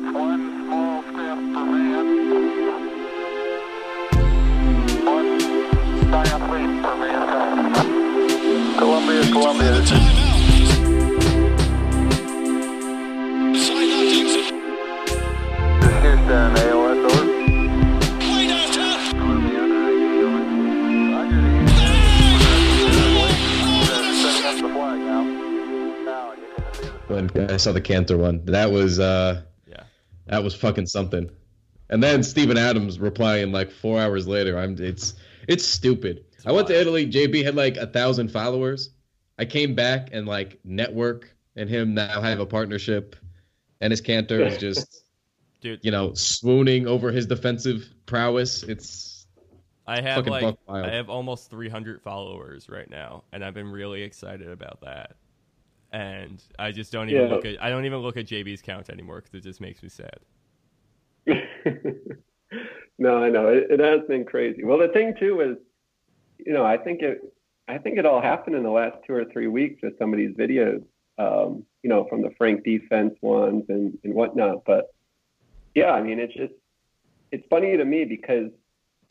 That's one small step for man, one giant leap for. Columbia, Columbia. Columbia, when I saw the Kanter one. That was uh. That was fucking something. And then Steven Adams replying like four hours later. I'm it's it's stupid. I went to. Italy. JB had like a thousand followers. I came back and like network and him now have a partnership. And his Kanter is just Dude, you know swooning over his defensive prowess. It's I have like. I have almost 300 followers right now, and I've been really excited about that. And I just don't even Yeah. look at I don't even look at JB's count anymore because it just makes me sad. no, I know it, it has been crazy. Well, the thing too is, you know, I think it, I think it all happened in the last two or three weeks with some of these videos, um, you know, from the Frank defense ones and and whatnot. But yeah, I mean, it's just, it's funny to me because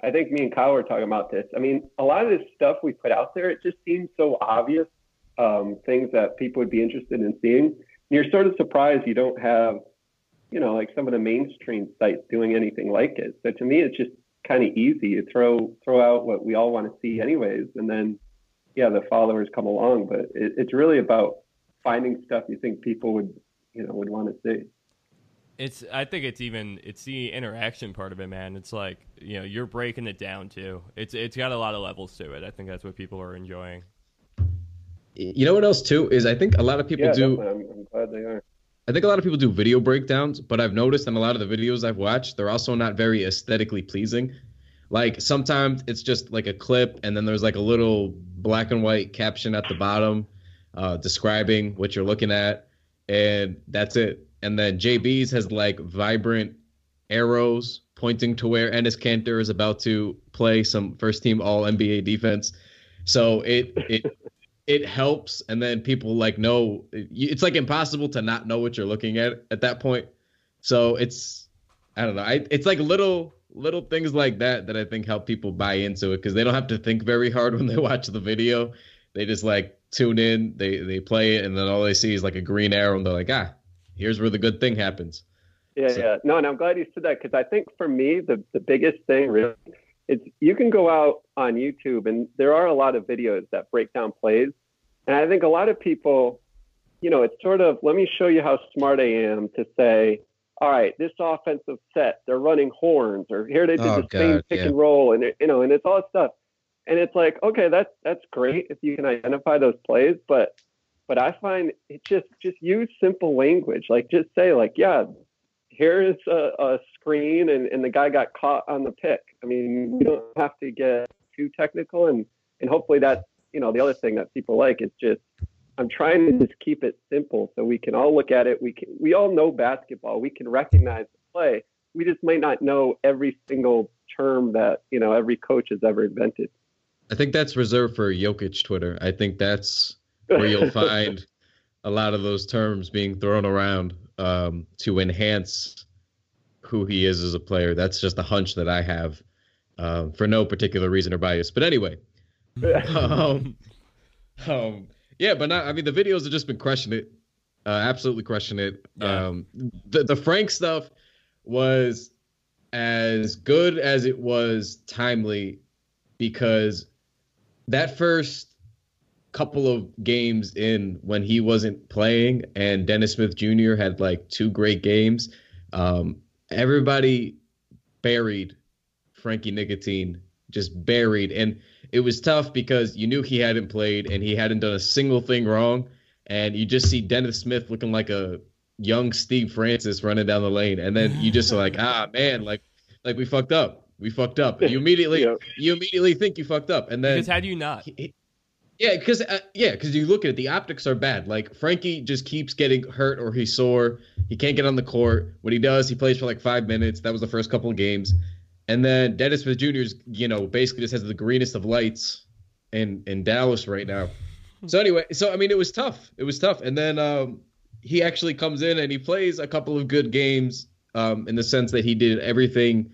I think me and Kyle were talking about this. I mean, a lot of this stuff we put out there, it just seems so obvious, um, things that people would be interested in seeing. And you're sort of surprised you don't have you know, like some of the mainstream sites doing anything like it. So to me, it's just kind of easy. You throw throw out what we all want to see, anyways, and then yeah, the followers come along. But it, it's really about finding stuff you think people would you know would want to see. It's I think it's even it's the interaction part of it, man. It's like you know you're breaking it down too. It's it's got a lot of levels to it. I think that's what people are enjoying. You know what else too is I think a lot of people yeah, do. I'm, I'm glad they are. I think a lot of people do video breakdowns, but I've noticed in a lot of the videos I've watched, they're also not very aesthetically pleasing. Like sometimes it's just like a clip, and then there's like a little black and white caption at the bottom uh, describing what you're looking at, and that's it. And then JB's has like vibrant arrows pointing to where Enes Kanter is about to play some first team All NBA defense. So it it it helps and then people like know it's like impossible to not know what you're looking at at that point. So it's i don't know. I, it's like little little things like that that i think help people buy into it because they don't have to think very hard when they watch the video. They just like tune in they they play it and then all they see is like a green arrow and they're like ah here's where the good thing happens. Yeah, So- yeah. No, and I'm glad you said that because I think for me, the, the biggest thing really is you can go out on YouTube and there are a lot of videos that break down plays. And I think a lot of people, you know, it's sort of let me show you how smart I am to say, all right, this offensive set, they're running horns, or here they did Oh, the same pick yeah. and roll, and you know, and it's all stuff. And it's like, okay, that's that's great if you can identify those plays, but but I find it just just use simple language, like just say like, yeah, here's a, a screen and, and the guy got caught on the pick. I mean, you don't have to get too technical and, and hopefully that's, you know, the other thing that people like is just, I'm trying to just keep it simple so we can all look at it. We can, we all know basketball. We can recognize the play. We just might not know every single term that, you know, every coach has ever invented. i think that's reserved for Jokic twitter i think that's where you'll find a lot of those terms being thrown around um, to enhance who he is as a player. That's just a hunch that I have um, for no particular reason or bias. But anyway, um, um, yeah, but not, I mean, the videos have just been crushing it, uh, absolutely crushing it. Yeah. Um, the, the Frank stuff was as good as it was timely because that first couple of games in when he wasn't playing and Dennis Smith Jr. had like two great games, um, everybody buried Frankie Nicotine, just buried. And it was tough because you knew he hadn't played and he hadn't done a single thing wrong. And you just see Dennis Smith looking like a young Steve Francis running down the lane. And then you just are like, ah, man, like, like we fucked up. We fucked up. You immediately, Yeah. you immediately think you fucked up. And then Because how do you not? he- yeah, because uh, yeah, because you look at it, the optics are bad. Like Frankie just keeps getting hurt or he's sore. He can't get on the court. What he does, he plays for like five minutes. That was the first couple of games, and then Dennis Smith Jr. is, you know, basically just has the greenest of lights in in Dallas right now. So anyway, so I mean, it was tough. It was tough, and then um, he actually comes in and he plays a couple of good games um, in the sense that he did everything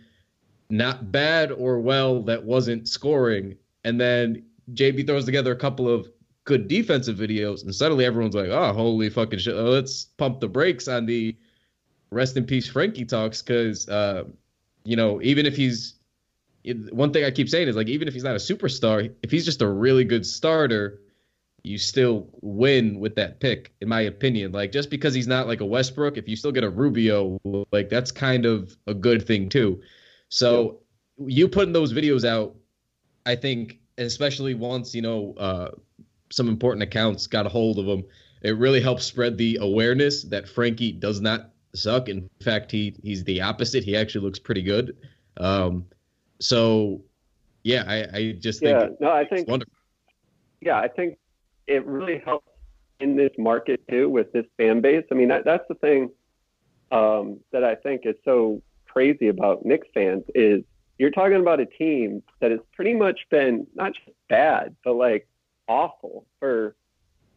not bad or well that wasn't scoring. And then JB throws together a couple of good defensive videos, and suddenly everyone's like, "Oh, holy fucking shit! Let's pump the brakes on the rest in peace Frankie talks." Because uh, you know, even if he's one thing I keep saying is like, even if he's not a superstar, if he's just a really good starter, you still win with that pick, in my opinion. Like just because he's not like a Westbrook, if you still get a Rubio, like that's kind of a good thing too. So yeah. you putting those videos out, I think, especially once you know uh, some important accounts got a hold of them, it really helps spread the awareness that Frankie does not suck. In fact, he he's the opposite. He actually looks pretty good. Um, so yeah, I, I just yeah, think no, I think wonderful. Yeah, I think it really helps in this market too with this fan base. I mean, that, that's the thing um, that I think is so crazy about Knicks fans is you're talking about a team that has pretty much been not just bad, but like awful for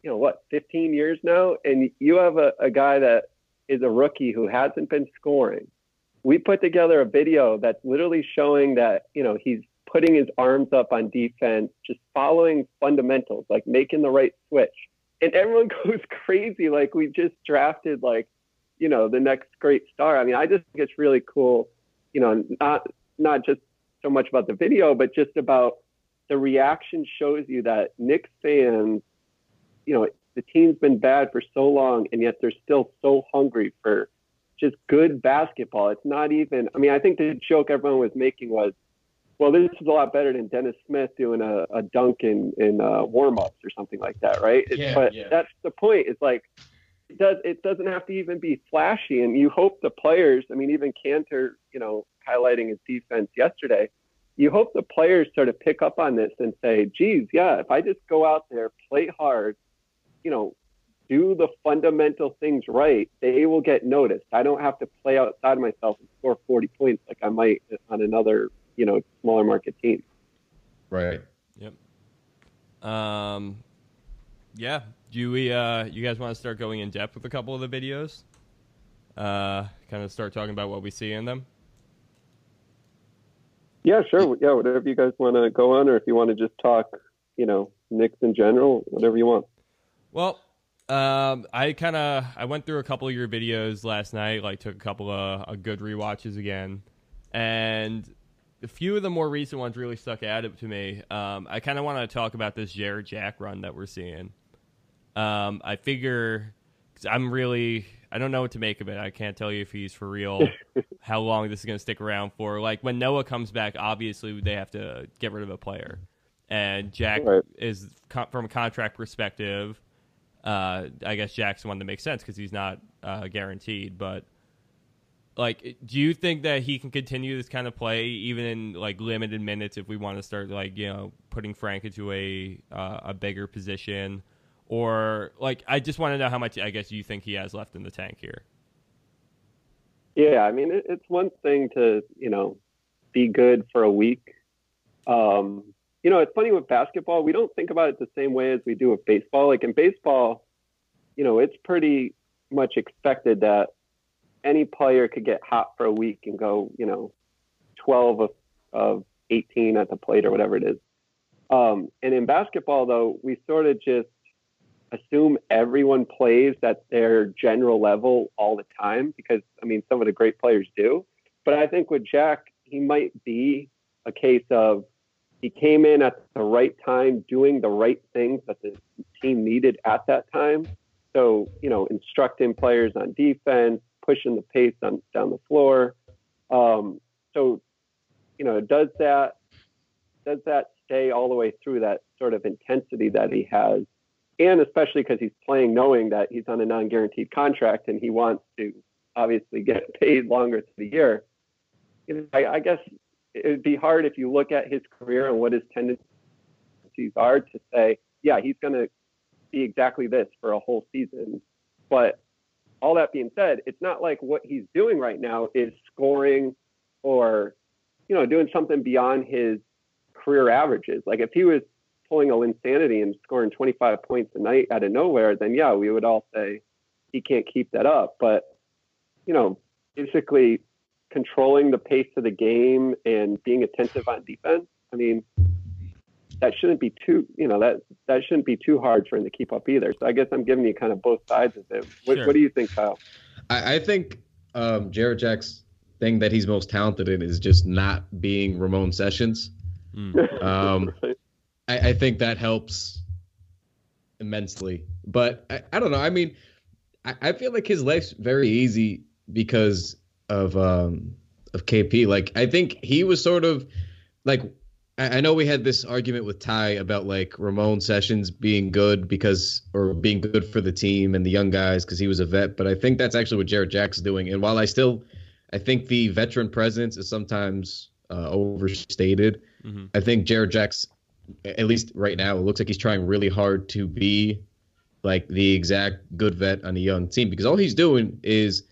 you know what 15 years now, and you have a, a guy that is a rookie who hasn't been scoring. We put together a video that's literally showing that you know he's putting his arms up on defense, just following fundamentals, like making the right switch. And everyone goes crazy, like we just drafted like, you know, the next great star. I mean, I just think it's really cool, you know, not not just so much about the video, but just about the reaction shows you that Knicks fans, you know, the team's been bad for so long, and yet they're still so hungry for just good basketball. It's not even. I mean, I think the joke everyone was making was, well, this is a lot better than Dennis Smith doing a, a dunk in in uh, warm ups or something like that, right? Yeah, but yeah. that's the point. It's like it does it doesn't have to even be flashy, and you hope the players. I mean, even Kanter, you know, highlighting his defense yesterday. You hope the players sort of pick up on this and say, "Geez, yeah, if I just go out there, play hard, you know, do the fundamental things right, they will get noticed. I don't have to play outside of myself and score 40 points like I might on another, you know, smaller market team. Right. Yep. Um, yeah. Do we, uh, you guys want to start going in depth with a couple of the videos? Uh, kind of start talking about what we see in them. Yeah, sure. Yeah, whatever you guys want to go on, or if you want to just talk, you know, Knicks in general, whatever you want. Well, um, I kind of I went through a couple of your videos last night, like took a couple of uh, good rewatches again, and a few of the more recent ones really stuck out to me. Um, I kind of want to talk about this Jarrett Jack run that we're seeing. Um, I figure cause I'm really I don't know what to make of it. I can't tell you if he's for real, how long this is going to stick around for. Like when Noah comes back, obviously they have to get rid of a player, and Jack Right. is from a contract perspective. Uh, I guess Jack's the one that makes sense because he's not uh, guaranteed. But like, do you think that he can continue this kind of play even in like limited minutes if we want to start like you know putting Frank into a uh, a bigger position? Or like, I just want to know how much I guess you think he has left in the tank here. Yeah, I mean, it's one thing to, you know, be good for a week. Um, you know, it's funny with basketball, we don't think about it the same way as we do with baseball. Like in baseball, you know, it's pretty much expected that any player could get hot for a week and go, you know, 12 of, of 18 at the plate or whatever it is. Um, and in basketball, though, we sort of just assume everyone plays at their general level all the time because, I mean, some of the great players do. But I think with Jack, he might be a case of he came in at the right time, doing the right things that the team needed at that time. So, you know, instructing players on defense, pushing the pace on down the floor. Um, so, you know, does that does that stay all the way through that sort of intensity that he has? And especially because he's playing knowing that he's on a non-guaranteed contract and he wants to obviously get paid longer through the year. You know, I, I guess it would be hard if you look at his career and what his tendencies are to say, yeah, he's going to be exactly this for a whole season. But all that being said, it's not like what he's doing right now is scoring or, you know, doing something beyond his career averages. Like if he was pulling a insanity and scoring 25 points a night out of nowhere, then yeah, we would all say he can't keep that up. But, you know, basically controlling the pace of the game and being attentive on defense. I mean, that shouldn't be too, you know, that that shouldn't be too hard for him to keep up either. So I guess I'm giving you kind of both sides of it. What, Sure. what do you think, Kyle? I, I think um, Jarrett Jack's thing that he's most talented in is just not being Ramon Sessions. Mm. Um, I, I think that helps immensely. But I, I don't know. I mean, I, I feel like his life's very easy because of um of KP. Like I think he was sort of like I, I know we had this argument with Ty about like Ramon Sessions being good because or being good for the team and the young guys because he was a vet. But I think that's actually what Jarrett Jack's doing. And while I still I think the veteran presence is sometimes uh, overstated. hmm I think Jarrett Jack's, at least right now, it looks like he's trying really hard to be like the exact good vet on a young team because all he's doing is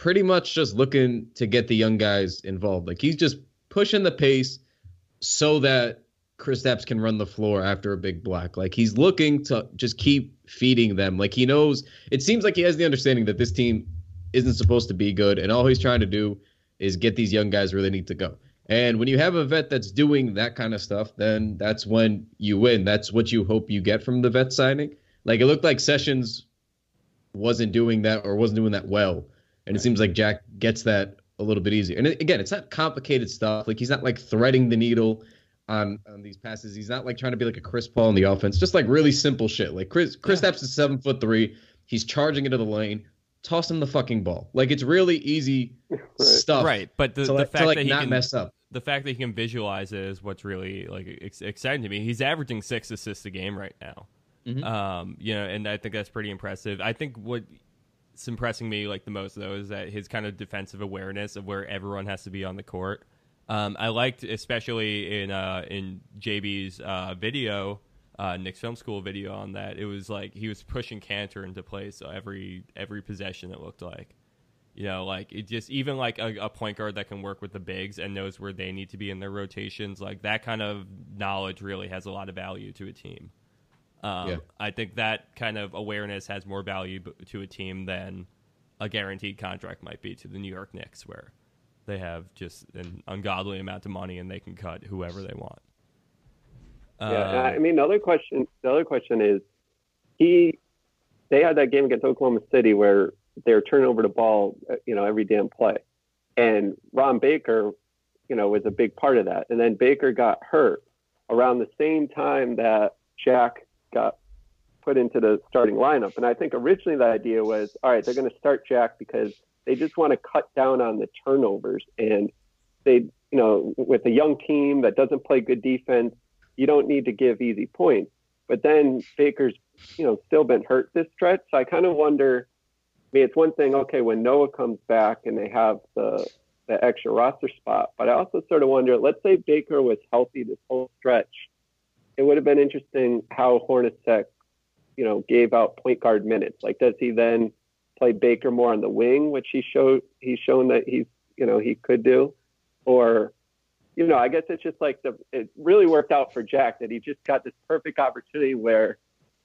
pretty much just looking to get the young guys involved. Like he's just pushing the pace so that Kristaps can run the floor after a big block. Like he's looking to just keep feeding them. Like he knows it seems like he has the understanding that this team isn't supposed to be good, and all he's trying to do is get these young guys where they need to go. And when you have a vet that's doing that kind of stuff, then that's when you win. That's what you hope you get from the vet signing. Like it looked like Sessions wasn't doing that or wasn't doing that well. And it seems like Jack gets that a little bit easier. And again, it's not complicated stuff. Like he's not like threading the needle on on these passes. He's not like trying to be like a Chris Paul in the offense. Just like really simple shit. Like Chris Chris Yeah. Stapps is seven foot three. He's charging into the lane. Toss him the fucking ball. Like it's really easy stuff. Right, but the, to, the like, fact to like that he not can mess up. the fact that he can visualize it is what's really like ex- exciting to me. He's averaging six assists a game right now. Mhm. Um, you know, and I think that's pretty impressive. I think what's impressing me like the most though is that his kind of defensive awareness of where everyone has to be on the court. Um, I liked especially in uh, in JB's uh, video, uh, Knick's film school video on that. It was like he was pushing Kanter into place every every possession. It looked like. You know, like it just even like a, a point guard that can work with the bigs and knows where they need to be in their rotations. Like that kind of knowledge really has a lot of value to a team. Um, Yeah. I think that kind of awareness has more value to a team than a guaranteed contract might be to the New York Knicks, where they have just an ungodly amount of money and they can cut whoever they want. Yeah, Um, I mean, the other question, the other question is, he, they had that game against Oklahoma City where they're turning over the ball, uh, you know, every damn play, and Ron Baker, you know, was a big part of that. And then Baker got hurt around the same time that Jack got put into the starting lineup. And I think originally the idea was, all right, they're going to start Jack because they just want to cut down on the turnovers and they, you know, with a young team that doesn't play good defense you don't need to give easy points. But then Baker's, you know, still been hurt this stretch. So I kind of wonder. I mean, it's one thing, okay, when Noah comes back and they have the the extra roster spot, but I also sort of wonder. Let's say Baker was healthy this whole stretch, it would have been interesting how Hornacek, you know, gave out point guard minutes. Like, does he then play Baker more on the wing, which he showed he's shown that he's, you know, he could do, or you know, I guess it's just like the it really worked out for Jack that he just got this perfect opportunity where,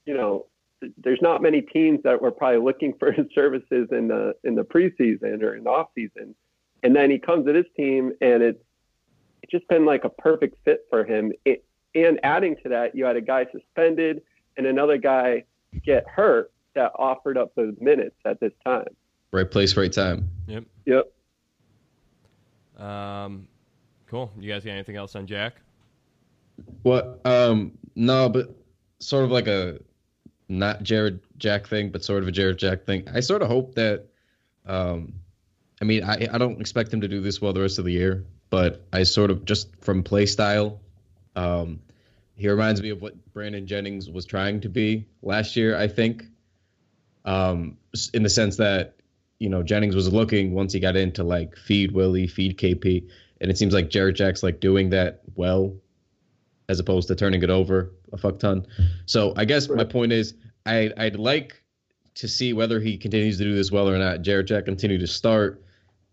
you know, th- there's not many teams that were probably looking for his services in the in the preseason or in the off season, and then he comes to this team and it's it's just been like a perfect fit for him. It, and adding to that, you had a guy suspended and another guy get hurt that offered up those minutes at this time. Right place, right time. Yep. Yep. Um, cool. You guys got anything else on Jack? What? Um, no, but sort of like a not Jarrett Jack thing, but sort of a Jarrett Jack thing. I sort of hope that. Um, I mean, I I don't expect him to do this well the rest of the year, but I sort of just from play style, um, he reminds me of what Brandon Jennings was trying to be last year. I think, um, in the sense that you know Jennings was looking once he got into like feed Willie, feed KP, and it seems like Jarrett Jack's like doing that well as opposed to turning it over a fuck ton. So I guess my point is I I'd like to see whether he continues to do this well or not. Jarrett Jack continue to start,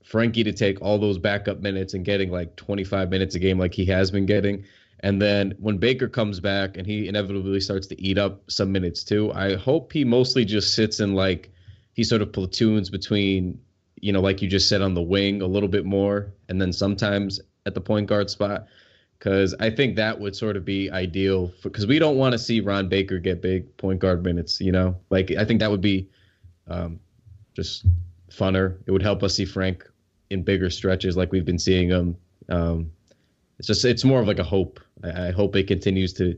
Frankie to take all those backup minutes and getting like 25 minutes a game like he has been getting. And then when Baker comes back and he inevitably starts to eat up some minutes too, I hope he mostly just sits in like he sort of platoons between you know, like you just said on the wing a little bit more, and then sometimes at the point guard spot. Because I think that would sort of be ideal because we don't want to see Ron Baker get big point guard minutes. You know, like I think that would be um, just funner. It would help us see Frank in bigger stretches like we've been seeing him. Um, it's just it's more of like a hope. I, I hope it continues to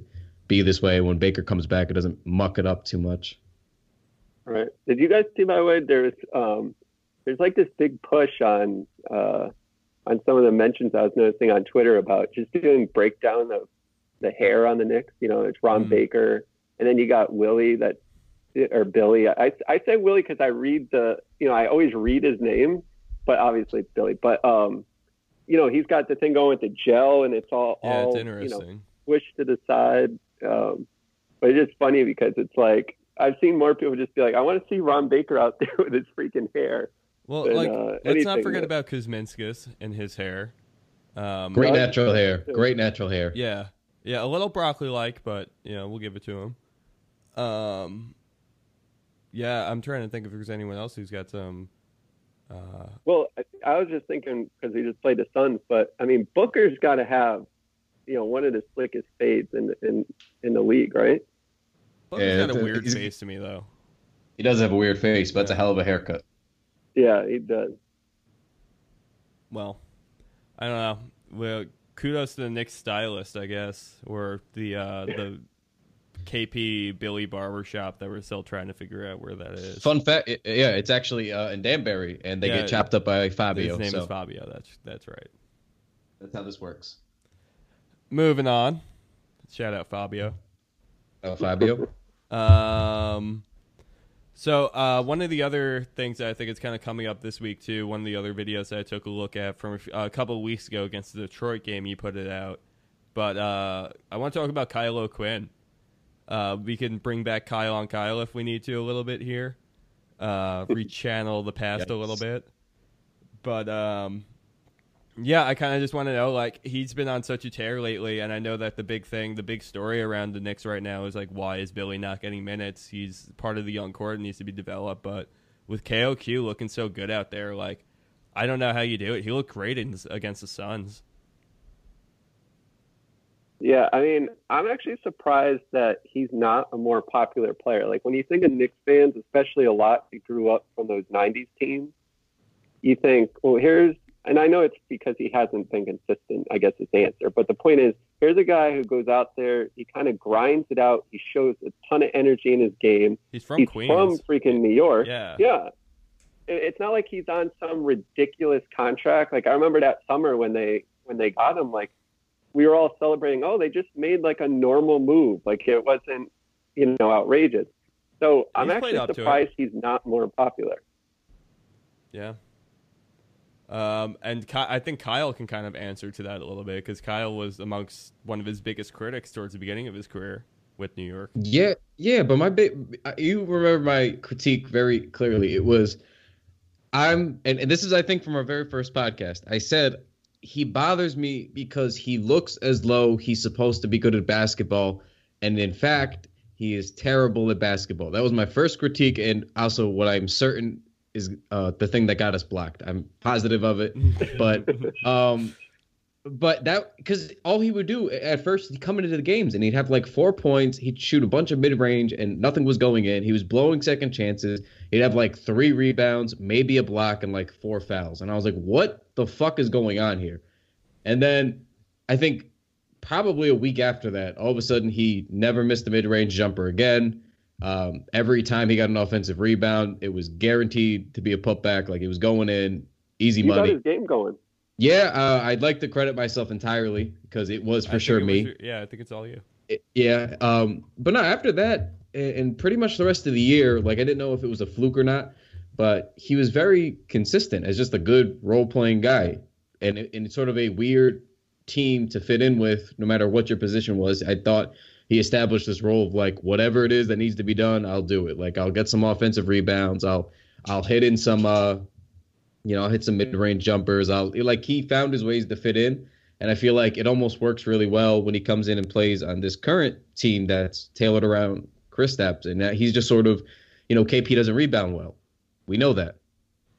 be this way when Baker comes back. It doesn't muck it up too much. Right. Did you guys see by the way? There's um, there's like this big push on uh, on some of the mentions I was noticing on Twitter about just doing breakdown of the hair on the Knicks. You know, it's Ron Mm. Baker, and then you got Willie that or Billy. I I say Willie because I read the you know I always read his name, but obviously it's Billy. But um, you know he's got the thing going with the gel, and it's all Yeah, all it's you know interesting. pushed to the side. Um, but it's just funny because it's like I've seen more people just be like, I want to see Ron Baker out there with his freaking hair. well, and, like uh, let's not forget that- about Kuzminskas and his hair. Um, Great Right. natural hair. Great natural hair. Yeah, yeah, a little broccoli like, but you know we'll give it to him. Um, yeah, I'm trying to think if there's anyone else who's got some. Uh, Well, I, I was just thinking because he just played the Suns, but I mean Booker's got to have, you know, one of the slickest fades in in in the league, right? Booker's Yeah, got a weird he's- face to me though. He does have a weird face, but it's a hell of a haircut. Yeah, he does. Well, I don't know. Well, kudos to the Knicks stylist, I guess, or the uh, the KP Billy Barbershop that we're still trying to figure out where that is. Fun fact, it- yeah, it's actually uh, in Danbury, and they Yeah, get chopped up by Fabio. His name so is Fabio. That's that's right. that's how this works. Moving on. Shout out Fabio. Oh, Fabio. Um, so uh, one of the other things that I think is kind of coming up this week too. One of the other videos that I took a look at from a couple of weeks ago against the Detroit game, you put it out. But uh, I want to talk about Kyle O'Quinn. Uh, we can bring back Kyle on Kyle if we need to a little bit here. Uh, rechannel the past a little bit. But um, yeah, I kind of just want to know, like, he's been on such a tear lately, and I know that the big thing, the big story around the Knicks right now is like, why is Billy not getting minutes? He's part of the young core and needs to be developed, but with KOQ looking so good out there, like, I don't know how you do it. He looked great in, against the Suns. Yeah, I mean, I'm actually surprised that he's not a more popular player. Like when you think of Knicks fans, especially a lot who grew up from those '90s teams, you think, well, here's, and I know it's because he hasn't been consistent. I guess is the answer. But the point is, here's a guy who goes out there, he kind of grinds it out. He shows a ton of energy in his game. He's from he's Queens. from freaking New York. yeah. Yeah. It's not like he's on some ridiculous contract. Like I remember that summer when they when they got him, like we were all celebrating, oh, they just made like a normal move. Like it wasn't, you know, outrageous. So I'm He's actually up to it. surprised he's not more popular. Yeah. Um, and Ky- I think Kyle can kind of answer to that a little bit because Kyle was amongst one of his biggest critics towards the beginning of his career with New York. Yeah, yeah, but my big, you remember my critique very clearly. It was, I'm, and, and this is, I think, from our very first podcast. I said he bothers me because he looks as though he's supposed to be good at basketball, and in fact, he is terrible at basketball. That was my first critique, and also what I'm certain is uh, the thing that got us blocked. I'm positive of it, but um, but that because all he would do at first he'd come into the games and he'd have like four points he'd shoot a bunch of mid-range and nothing was going in. He was blowing second chances. He'd have like three rebounds maybe a block and like four fouls. And i was like what the fuck is going on here? And then i think probably a week after that all of a sudden he never missed a mid-range jumper again. Um, every time he got an offensive rebound it was guaranteed to be a putback. Like it was going in. Easy You got money. his game going. Yeah, uh, I'd like to credit myself entirely because it was for think sure me. your- yeah, I think it's all you. It- yeah, um, but no, after that, and pretty much the rest of the year, like I didn't know if it was a fluke or not, but he was very consistent as just a good role playing guy, and and sort of a weird team to fit in with, no matter what your position was. I thought he established this role of like whatever it is that needs to be done, I'll do it. Like I'll get some offensive rebounds, I'll I'll hit in some uh you know, I'll hit some mid-range jumpers. I'll like he found his ways to fit in, and I feel like it almost works really well when he comes in and plays on this current team that's tailored around Chris Kristaps, and that he's just sort of, you know, KP doesn't rebound well. We know that,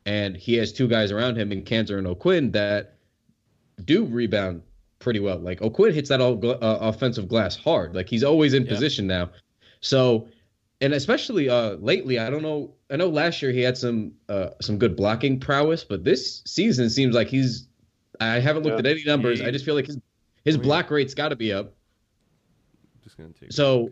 and he has two guys around him in Kanter and O'Quinn that do rebound pretty well. Like O'Quinn hits that all uh, offensive glass hard. Like he's always in Yeah. position now. So, and especially uh, lately, I don't know. I know last year he had some uh, some good blocking prowess, but this season seems like he's. I haven't looked Yeah. at any numbers. He- I just feel like his his block rate's got to be up. Just gonna take. So,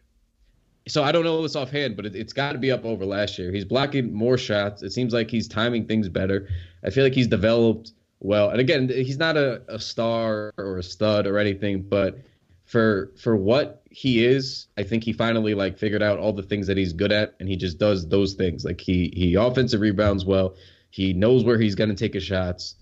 so I don't know this offhand, but it, it's got to be up over last year. He's blocking more shots. It seems like he's timing things better. I feel like he's developed well. And again, he's not a, a star or a stud or anything, but for for what he is, I think he finally like figured out all the things that he's good at, and he just does those things. Like he he offensive rebounds well. He knows where he's gonna take his shots.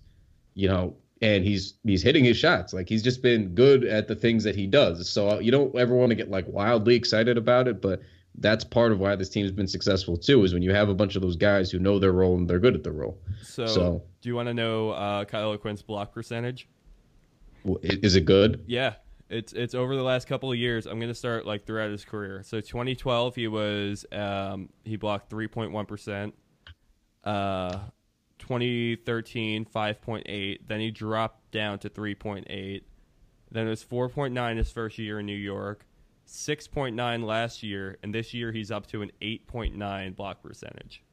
You know, and he's he's hitting his shots. Like he's just been good at the things that he does. So you don't ever want to get like wildly excited about it, but that's part of why this team's been successful too. Is when you have a bunch of those guys who know their role and they're good at the role. So, so- do you want to know uh, Kyle Quinn's block percentage? Is it good? Yeah, it's it's over the last couple of years. I'm gonna start like throughout his career. So 2012, he was um, he blocked 3.1 percent. Uh, 2013, 5.8. Then he dropped down to 3.8. Then it was 4.9 his first year in New York, 6.9 last year, and this year he's up to an 8.9 block percentage.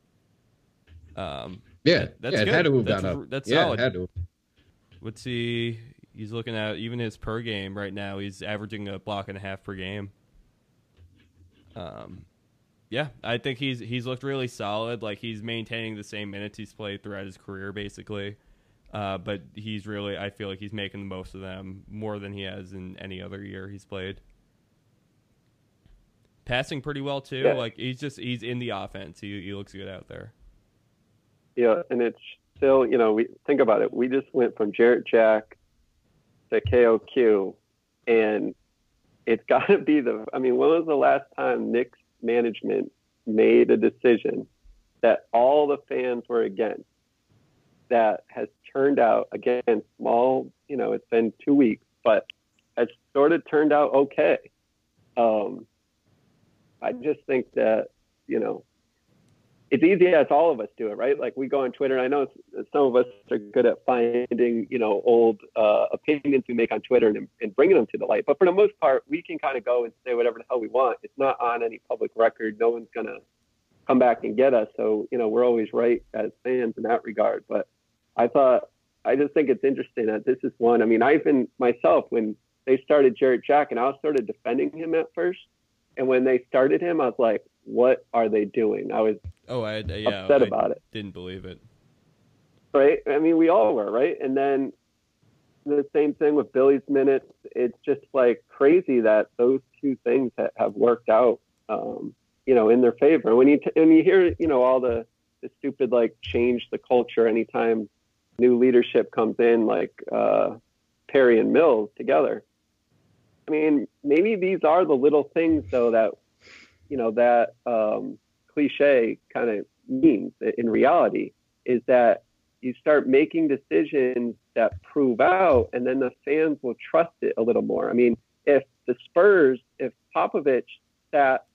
Um, Yeah, That's yeah. It good. had to have That's r- up. that's yeah, solid. It had to. Let's see. He's looking at even his per game right now. He's averaging a block and a half per game. Um, yeah, I think he's he's looked really solid. Like he's maintaining the same minutes he's played throughout his career, basically. Uh, but he's really, I feel like he's making the most of them more than he has in any other year he's played. Passing pretty well too. Yeah. Like he's just he's in the offense. He he looks good out there. Yeah, and it's still, you know, we think about it. We just went from Jarrett Jack to KOQ, and it's got to be the. I mean, when was the last time Knicks management made a decision that all the fans were against? That has turned out again small. You know, it's been two weeks, but has sort of turned out okay. Um, I just think that you know it's easy as all of us do it, right? Like we go on Twitter, and I know some of us are good at finding, you know, old uh, opinions we make on Twitter and, and bringing them to the light. But for the most part, we can kind of go and say whatever the hell we want. It's not on any public record. No one's gonna come back and get us. So you know, we're always right as fans in that regard. But I thought, I just think it's interesting that this is one. I mean, I even myself when they started Jarrett Jack, and I was sort of defending him at first. And when they started him, I was like, "What are they doing?" I was Oh, I yeah, upset I about it, didn't believe it. right? I mean, we all were, right? And then the same thing with Billy's minutes. It's just like crazy that those two things ha- have worked out, um, you know, in their favor. When you t- when you hear, you know, all the the stupid like change the culture anytime new leadership comes in, like uh, Perry and Mills together. I mean, maybe these are the little things though that you know that um, cliche kind of means in reality is that you start making decisions that prove out, and then the fans will trust it a little more. I mean, if the Spurs, if Popovich sat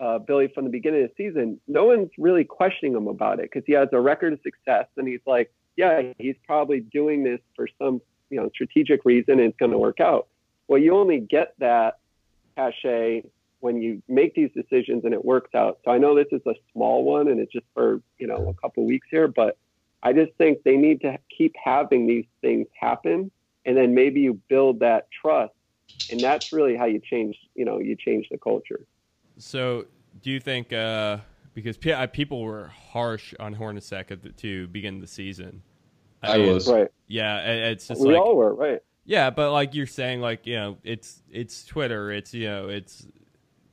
uh, Billy from the beginning of the season, no one's really questioning him about it because he has a record of success, and he's like, yeah, he's probably doing this for some you know strategic reason, and it's going to work out. Well, you only get that cachet when you make these decisions and it works out. So I know this is a small one and it's just for, you know, a couple weeks here, but I just think they need to keep having these things happen and then maybe you build that trust and that's really how you change, you know, you change the culture. So, do you think uh, because pe- uh, people were harsh on Hornacek at the, to begin the season? I mean, was. Right. Yeah, it- it's just we like all were, right. Yeah, but like you're saying, like you know, it's it's Twitter, it's you know, it's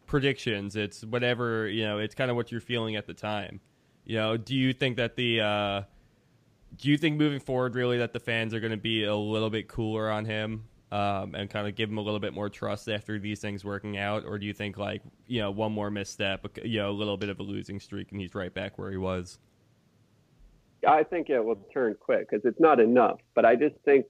predictions, it's whatever you know, it's kind of what you're feeling at the time. You know, do you think that the uh, do you think moving forward, really, that the fans are going to be a little bit cooler on him um, and kind of give him a little bit more trust after these things working out, or do you think like you know one more misstep, you know, a little bit of a losing streak, and he's right back where he was? I think it will turn quick because it's not enough. But I just think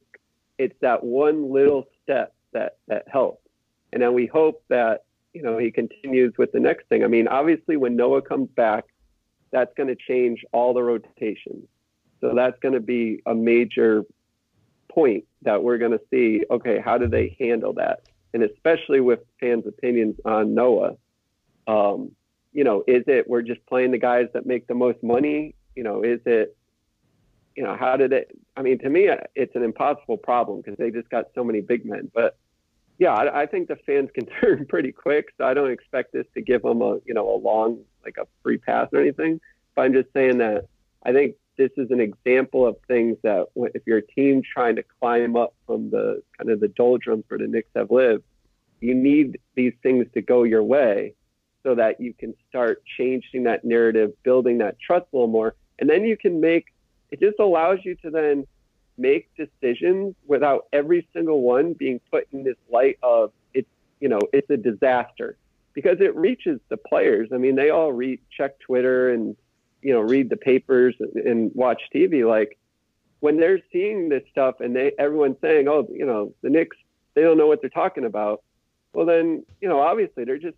it's that one little step that that helps, and then we hope that you know he continues with the next thing. I mean, obviously, when Noah comes back, that's going to change all the rotations. So that's going to be a major point that we're going to see. Okay, how do they handle that? And especially with fans' opinions on Noah, um, you know, is it we're just playing the guys that make the most money? You know, is it, you know, how did it? I mean, to me, uh, it's an impossible problem because they just got so many big men. But yeah, I, I think the fans can turn pretty quick. So I don't expect this to give them a, you know, a long like a free pass or anything. But I'm just saying that I think this is an example of things that if you're a team trying to climb up from the kind of the doldrums where the Knicks have lived, you need these things to go your way so that you can start changing that narrative, building that trust a little more. And then you can make it just allows you to then make decisions without every single one being put in this light of it's you know it's a disaster because it reaches the players. I mean, they all read check Twitter and you know read the papers and, and watch TV. Like when they're seeing this stuff and they everyone's saying, oh, you know, the Knicks they don't know what they're talking about. Well, then you know obviously they're just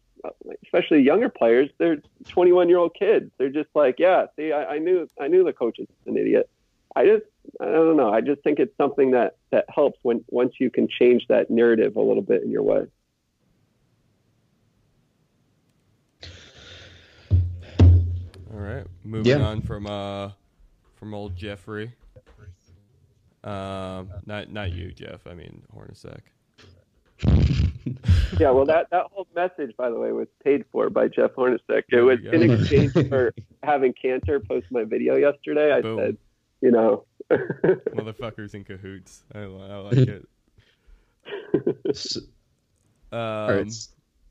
especially younger players, they're 21 year old kids. They're just like, yeah, see, I, I knew, I knew the coach is an idiot. I just, I don't know. I just think it's something that that helps when once you can change that narrative a little bit in your way. All right, moving Yeah. on from uh from old Jeffrey. Um, not not you, Jeff. I mean Hornacek. Yeah, well, that that whole message, by the way, was paid for by Jeff Hornacek. It was in exchange for having Kanter post my video yesterday. I Boom. said, you know, Motherfuckers in cahoots. I, I like it. Um, all right.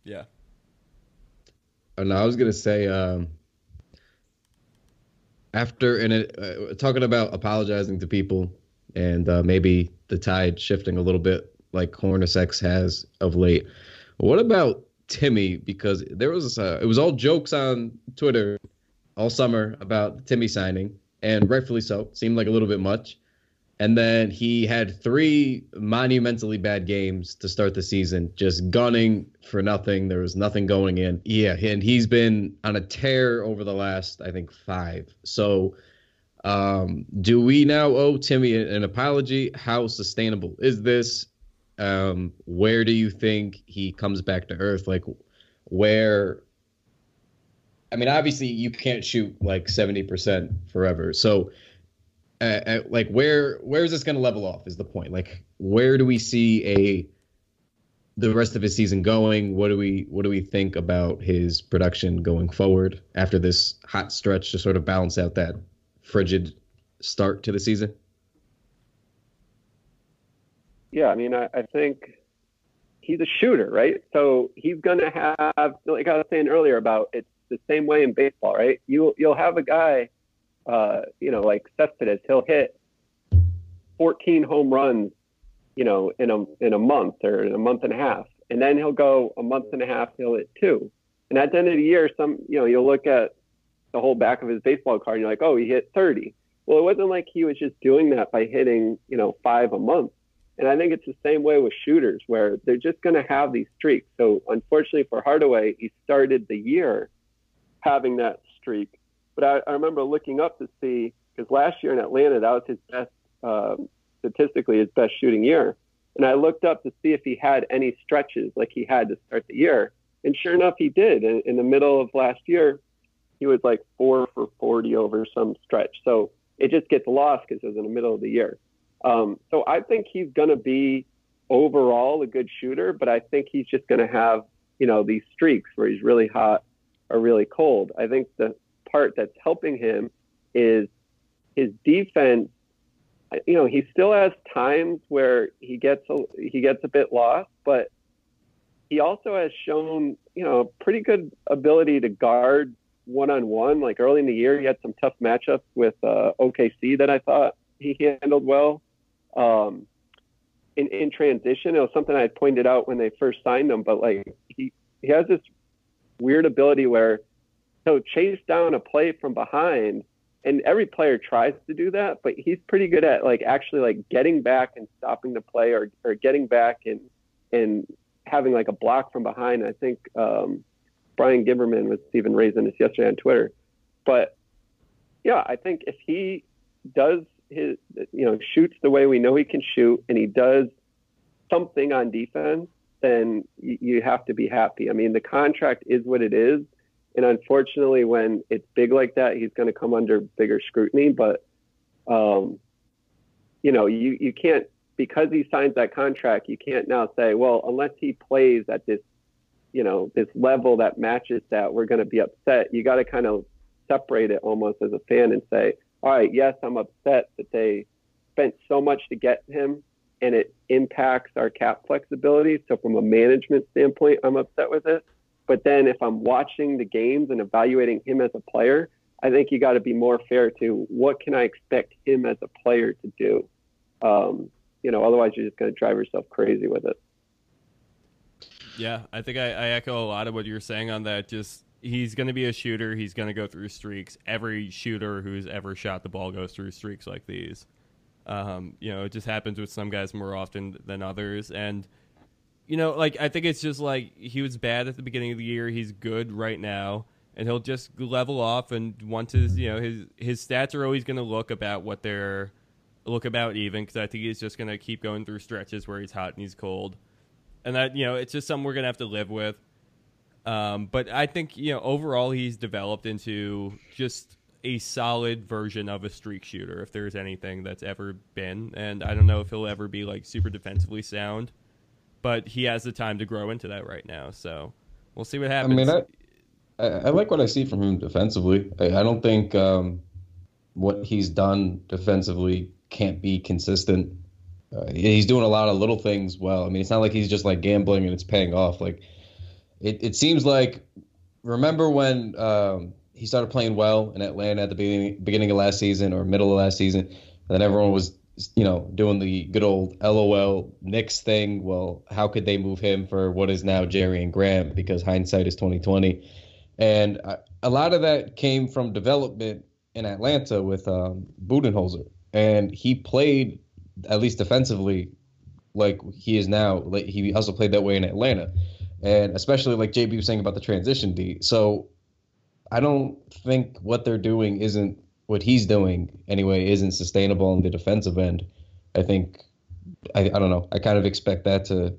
yeah. Oh, no, I was gonna say um, after and it, uh, talking about apologizing to people and uh, maybe the tide shifting a little bit, like Hornacek has of late. What about Timmy? Because there was uh, it was all jokes on Twitter all summer about Timmy signing, and rightfully so. Seemed like a little bit much. And then he had three monumentally bad games to start the season, just gunning for nothing. There was nothing going in. Yeah, and he's been on a tear over the last, I think, five. So, um, do we now owe Timmy an apology? How sustainable is this? Um, where do you think he comes back to earth? Like, where? I mean, obviously, you can't shoot like seventy percent forever. So, uh, uh, like where where is this going to level off is the point like where do we see a the rest of his season going what do we what do we think about his production going forward after this hot stretch to sort of balance out that frigid start to the season yeah, I mean, I, I think he's a shooter, right? So he's to have, like I was saying earlier about it's the same way in baseball, right? You you'll have a guy, uh, you know, like Cespedes, he'll hit 14 home runs, you know, in a in a month or in a month and a half, and then he'll go a month and a half, he'll hit two, and at the end of the year, some, you know, you'll look at the whole back of his baseball card, and you're like, oh, he hit 30. Well, it wasn't like he was just doing that by hitting, you know, five a month. And I think it's the same way with shooters, where they're just going to have these streaks. So unfortunately for Hardaway, he started the year having that streak. But I, I remember looking up to see because last year in Atlanta, that was his best, um, statistically his best shooting year. And I looked up to see if he had any stretches like he had to start the year. And sure enough, he did. In, in the middle of last year, he was like four for 40 over some stretch. So it just gets lost because it was in the middle of the year. Um, so I think he's going to be overall a good shooter, but I think he's just going to have, you know, these streaks where he's really hot or really cold. I think the part that's helping him is his defense. You know, he still has times where he gets a, he gets a bit lost, but he also has shown, you know, pretty good ability to guard one on one. Like early in the year, he had some tough matchups with uh, OKC that I thought he handled well. Um, in, in transition, it was something I had pointed out when they first signed him, but like he, he has this weird ability where he'll chase down a play from behind and every player tries to do that, but he's pretty good at like actually like getting back and stopping the play or, or getting back and, and having like a block from behind. I think, um, Brian Giverman was even raising this yesterday on Twitter, but yeah, I think if he does his, you know, shoots the way we know he can shoot, and he does something on defense, then you have to be happy. I mean, the contract is what it is. And unfortunately, when it's big like that, he's going to come under bigger scrutiny. But, um, you know, you, you can't, because he signs that contract, you can't now say, well, unless he plays at this, you know, this level that matches that, we're going to be upset. You got to kind of separate it almost as a fan and say, all right, yes, I'm upset that they spent so much to get him and it impacts our cap flexibility. So from a management standpoint, I'm upset with it. But then if I'm watching the games and evaluating him as a player, I think you got to be more fair to what can I expect him as a player to do. Um, you know, otherwise you're just going to drive yourself crazy with it. Yeah, I think I, I echo a lot of what you're saying on that. Just he's going to be a shooter. He's going to go through streaks. Every shooter who's ever shot the ball goes through streaks like these. Um, you know, it just happens with some guys more often than others. And, you know, like, I think it's just like he was bad at the beginning of the year. He's good right now. And he'll just level off. And once his, you know, his, his stats are always going to look about what they're, look about even, because I think he's just going to keep going through stretches where he's hot and he's cold. And that, you know, it's just something we're going to have to live with. Um, but I think, you know, overall he's developed into just a solid version of a streak shooter if there's anything that's ever been. And I don't know if he'll ever be like super defensively sound, but he has the time to grow into that right now. So we'll see what happens. I mean, I, I, like what I see from him defensively. I, I don't think um, what he's done defensively can't be consistent. Uh, he's doing a lot of little things well. I mean, it's not like he's just like gambling and it's paying off. Like it, it seems like remember when um, he started playing well in Atlanta at the beginning beginning of last season or middle of last season. And then everyone was, you know, doing the good old LOL Knicks thing. Well, how could they move him for what is now Jerian Grant? Because hindsight is 2020, and a lot of that came from development in Atlanta with um, Budenholzer, and he played at least defensively like he is now. Like he also played that way in Atlanta, and especially like JB was saying about the transition D. So I don't think what they're doing isn't what he's doing anyway isn't sustainable on the defensive end. I think I, I don't know. I kind of expect that to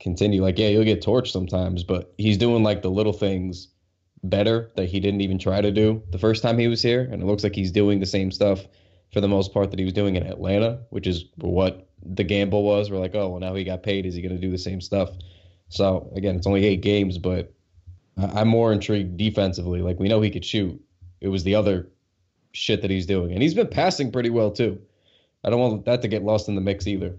continue. Like, yeah, you'll get torched sometimes, but he's doing like the little things better that he didn't even try to do the first time he was here. And it looks like he's doing the same stuff for the most part that he was doing in Atlanta, which is what the gamble was. We're like, oh, well, now he got paid. Is he going to do the same stuff? So again, it's only eight games, but I'm more intrigued defensively. Like we know he could shoot. It was the other shit that he's doing, and he's been passing pretty well too. I don't want that to get lost in the mix either.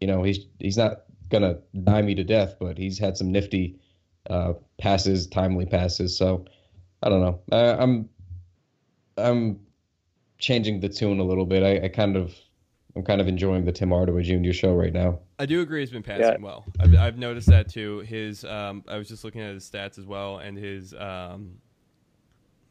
You know, he's he's not gonna die me to death, but he's had some nifty uh, passes, timely passes. So I don't know. I, I'm I'm changing the tune a little bit. I, I kind of I'm kind of enjoying the Tim Hardaway Jr. show right now. I do agree he's been passing yeah. well. I've, I've, noticed that too. His um, I was just looking at his stats as well, and his um,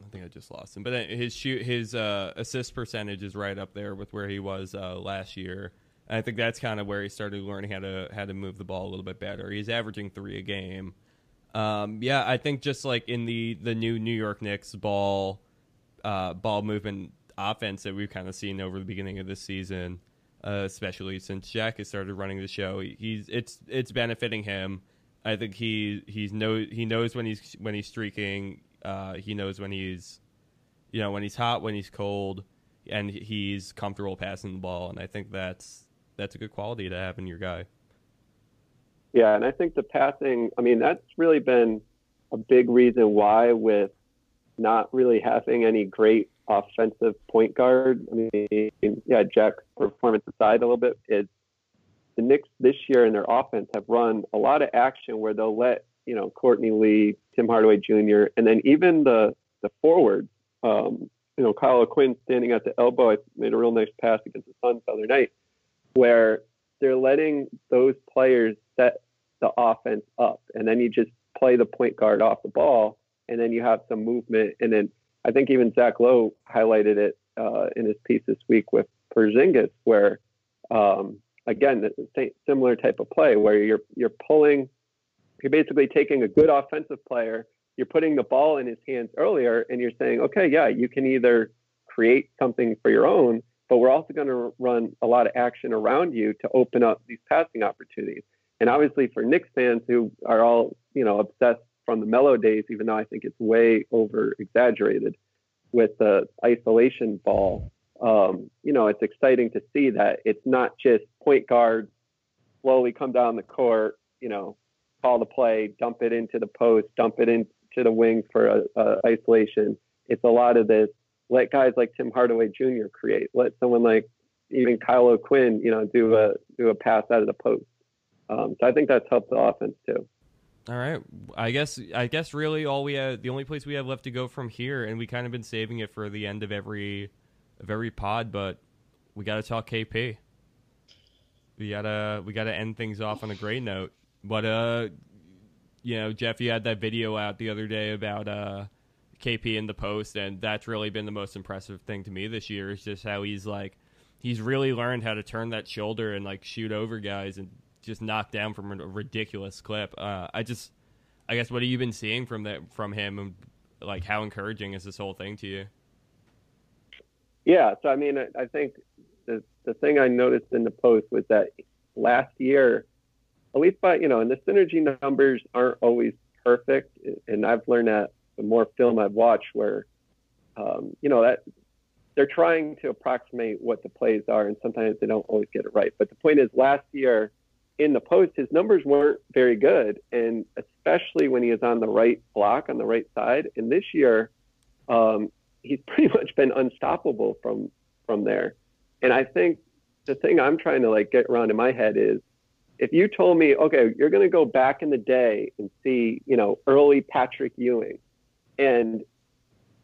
I think I just lost him, but his shoot his uh, assist percentage is right up there with where he was uh, last year. And I think that's kind of where he started learning how to how to move the ball a little bit better. He's averaging three a game. Um, yeah, I think just like in the the new New York Knicks ball uh, ball movement offense that we've kind of seen over the beginning of this season uh, especially since Jack has started running the show. He's it's it's benefiting him. I think he he's know he knows when he's when he's streaking. Uh, he knows when he's you know when he's hot, when he's cold, and he's comfortable passing the ball. And I think that's that's a good quality to have in your guy. Yeah, and I think the passing. I mean, that's really been a big reason why with not really having any great offensive point guard. I mean, yeah, Jack's performance aside a little bit, is the Knicks this year in their offense have run a lot of action where they'll let you know Courtney Lee, Tim Hardaway Jr., and then even the the forwards. Um, you know, Kyle O'Quinn standing at the elbow, I made a real nice pass against the Suns the other night, where they're letting those players set the offense up, and then you just play the point guard off the ball, and then you have some movement, and then I think even Zach Lowe highlighted it uh, in his piece this week with Porzingis, where um, again, similar type of play where you're you're pulling, you're basically taking a good offensive player, you're putting the ball in his hands earlier, and you're saying, okay, yeah, you can either create something for your own, but we're also going to run a lot of action around you to open up these passing opportunities. And obviously, for Knicks fans who are all you know obsessed from the Melo days, even though I think it's way over exaggerated with the isolation ball, um, you know, it's exciting to see that it's not just point guard slowly come down the court, you know, call the play, dump it into the post, dump it into the wing for a, a isolation. It's a lot of this. Let guys like Tim Hardaway Jr. create. Let someone like even Kyle O'Quinn, you know, do a do a pass out of the post. Um, so I think that's helped the offense too. All right. I guess I guess really all we have the only place we have left to go from here, and we kind of been saving it for the end of every of every pod, but we got to talk KP. We gotta we gotta end things off on a great note. But uh, you know, Jeff, you had that video out the other day about uh KP in the post, and that's really been the most impressive thing to me this year. Is just how he's like he's really learned how to turn that shoulder and like shoot over guys and just knocked down from a ridiculous clip. Uh, I just, I guess, what have you been seeing from that from him, and like how encouraging is this whole thing to you? Yeah, so I mean, I, I think the the thing I noticed in the post was that last year, at least by you know, and the synergy numbers aren't always perfect, and I've learned that the more film I've watched, where um, you know that they're trying to approximate what the plays are, and sometimes they don't always get it right. But the point is, last year in the post, his numbers weren't very good, and especially when he is on the right block on the right side. And this year, um, he's pretty much been unstoppable from from there. And I think the thing I'm trying to like get around in my head is if you told me, okay, you're going to go back in the day and see, you know, early Patrick Ewing, and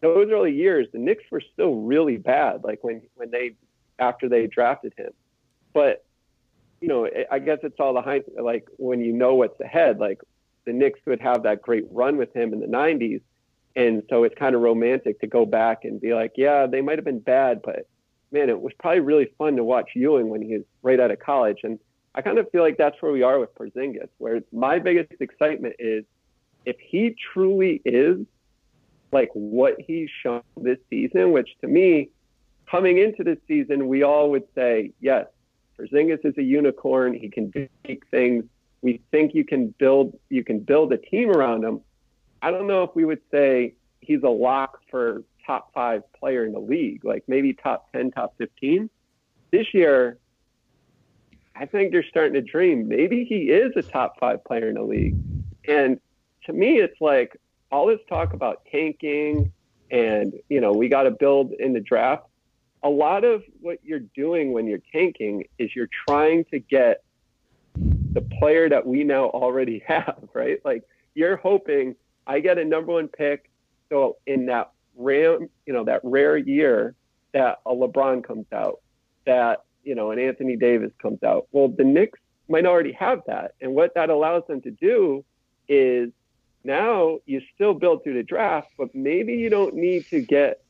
those early years, the Knicks were still really bad. Like when when they after they drafted him, but you know, I guess it's all the hindsight. Like when you know what's ahead, like the Knicks would have that great run with him in the '90s, and so it's kind of romantic to go back and be like, yeah, they might have been bad, but man, it was probably really fun to watch Ewing when he was right out of college. And I kind of feel like that's where we are with Porzingis, where my biggest excitement is if he truly is like what he's shown this season, which to me, coming into this season, we all would say, yes, Porzingis is a unicorn. He can do things. We think you can build you can build a team around him. I don't know if we would say he's a lock for top five player in the league, like maybe top 10, top 15. This year, I think you're starting to dream. Maybe he is a top five player in the league. And to me, it's like all this talk about tanking and, you know, we got to build in the draft. A lot of what you're doing when you're tanking is you're trying to get the player that we now already have, right? Like you're hoping I get a number one pick. So in that rare, you know, that rare year that a LeBron comes out, that you know, an Anthony Davis comes out. Well, the Knicks might already have that, and what that allows them to do is now you still build through the draft, but maybe you don't need to get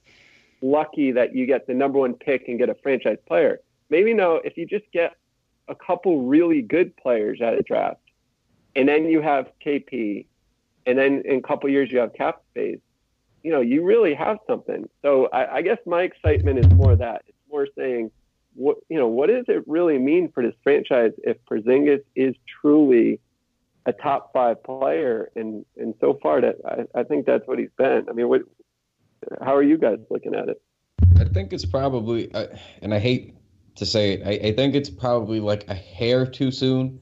lucky that you get the number one pick and get a franchise player. Maybe no, if you just get a couple really good players at a draft, and then you have KP, and then in a couple years you have cap space you know, you really have something. So I, I guess my excitement is more that it's more saying, what you know, what does it really mean for this franchise if Porzingis is truly a top five player? And and so far, that I, I think that's what he's been. I mean, what? How are you guys looking at it? I think it's probably, uh, and I hate to say it, I, I think it's probably like a hair too soon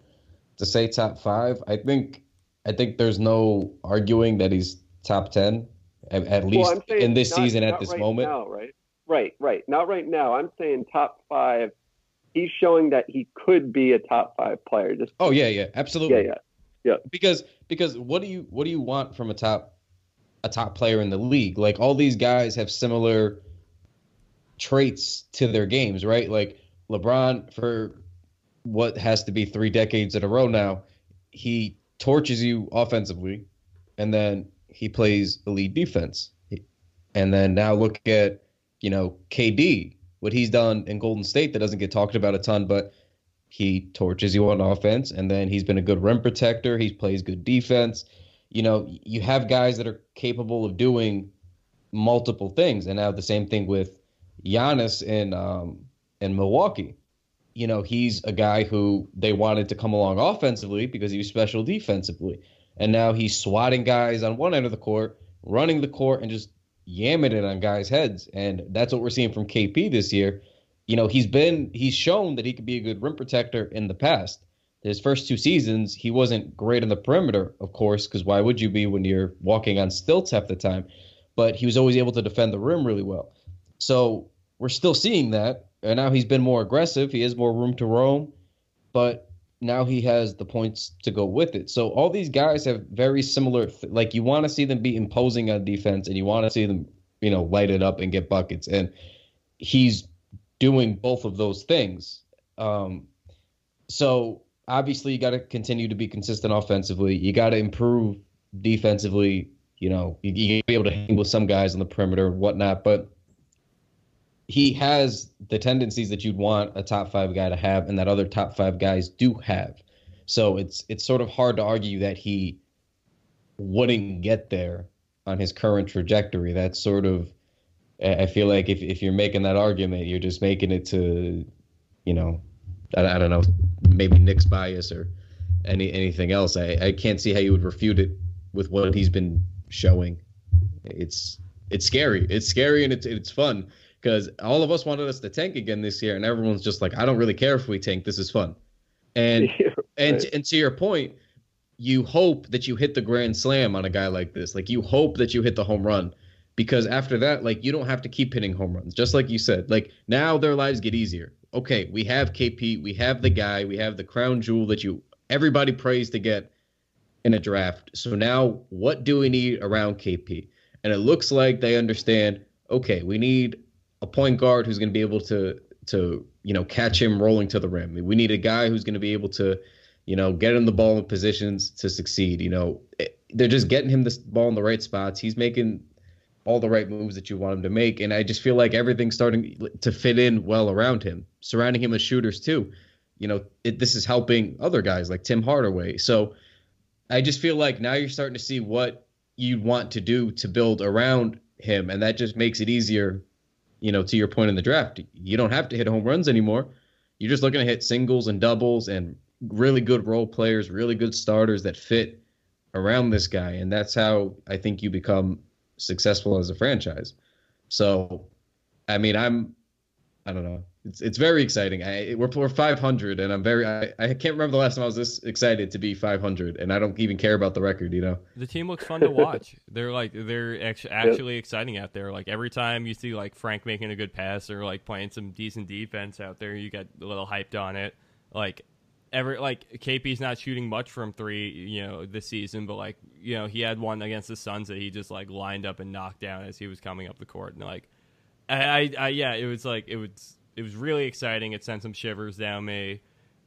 to say top five. I think I think there's no arguing that he's top ten at, at least well, in this not, season at this right moment. Now, right, right, right. Not right now. I'm saying top five. He's showing that he could be a top five player. Just oh yeah, yeah, absolutely. Yeah, yeah, yeah. Because because what do you what do you want from a top a top player in the league? Like all these guys have similar traits to their games, right? Like LeBron for what has to be three decades in a row now, he torches you offensively, and then he plays elite defense. And then now look at, you know, KD, what he's done in Golden State that doesn't get talked about a ton, but he torches you on offense. And then he's been a good rim protector. He plays good defense. You know, you have guys that are capable of doing multiple things. And now the same thing with, Giannis in um, in Milwaukee. You know, he's a guy who they wanted to come along offensively because he was special defensively, and now he's swatting guys on one end of the court, running the court, and just yamming it on guys' heads. And that's what we're seeing from KP this year. You know, he's been he's shown that he could be a good rim protector in the past. His first two seasons, he wasn't great on the perimeter, of course, because why would you be when you're walking on stilts half the time? But he was always able to defend the rim really well. So we're still seeing that. And now he's been more aggressive. He has more room to roam, but now he has the points to go with it. So all these guys have very similar. Like you want to see them be imposing on defense, and you want to see them, you know, light it up and get buckets. And he's doing both of those things. Um, so obviously, you got to continue to be consistent offensively. You got to improve defensively. You know, you, you be able to hang with some guys on the perimeter and whatnot, but he has the tendencies that you'd want a top five guy to have, and that other top five guys do have. So it's it's sort of hard to argue that he wouldn't get there on his current trajectory. That's sort of I feel like if if you're making that argument, you're just making it to, you know, I, I don't know, maybe Knick's bias or any anything else. I, I can't see how you would refute it with what he's been showing. It's it's scary. It's scary and it's it's fun because all of us wanted us to tank again this year, and everyone's just like, I don't really care if we tank. This is fun, and and and to your point, you hope that you hit the grand slam on a guy like this. Like you hope that you hit the home run, because after that, like you don't have to keep hitting home runs. Just like you said, like now their lives get easier. Okay, we have KP, we have the guy, we have the crown jewel that you everybody prays to get in a draft. So now, what do we need around KP? And it looks like they understand. Okay, we need a point guard who's going to be able to to you know catch him rolling to the rim. We need a guy who's going to be able to you know get him the ball in positions to succeed. You know they're just getting him the ball in the right spots. He's making all the right moves that you want him to make, and I just feel like everything's starting to fit in well around him, surrounding him with shooters too. You know it, this is helping other guys like Tim Hardaway. So I just feel like now you're starting to see what you want to do to build around him, and that just makes it easier you know, to your point in the draft, you don't have to hit home runs anymore. You're just looking to hit singles and doubles and really good role players, really good starters that fit around this guy. And that's how I think you become successful as a franchise. So, I mean, I'm, I don't know it's it's very exciting. I we're we're 500, and I'm very I, I can't remember the last time I was this excited to be 500, and I don't even care about the record. You know, the team looks fun to watch. they're like they're actually, actually exciting out there. Like every time you see like Frank making a good pass or like playing some decent defense out there, you get a little hyped on it. Like every like KP's not shooting much from three, you know, this season, but like you know he had one against the Suns that he just like lined up and knocked down as he was coming up the court, and like I, I, I yeah, it was like it was it was really exciting. It sent some shivers down me.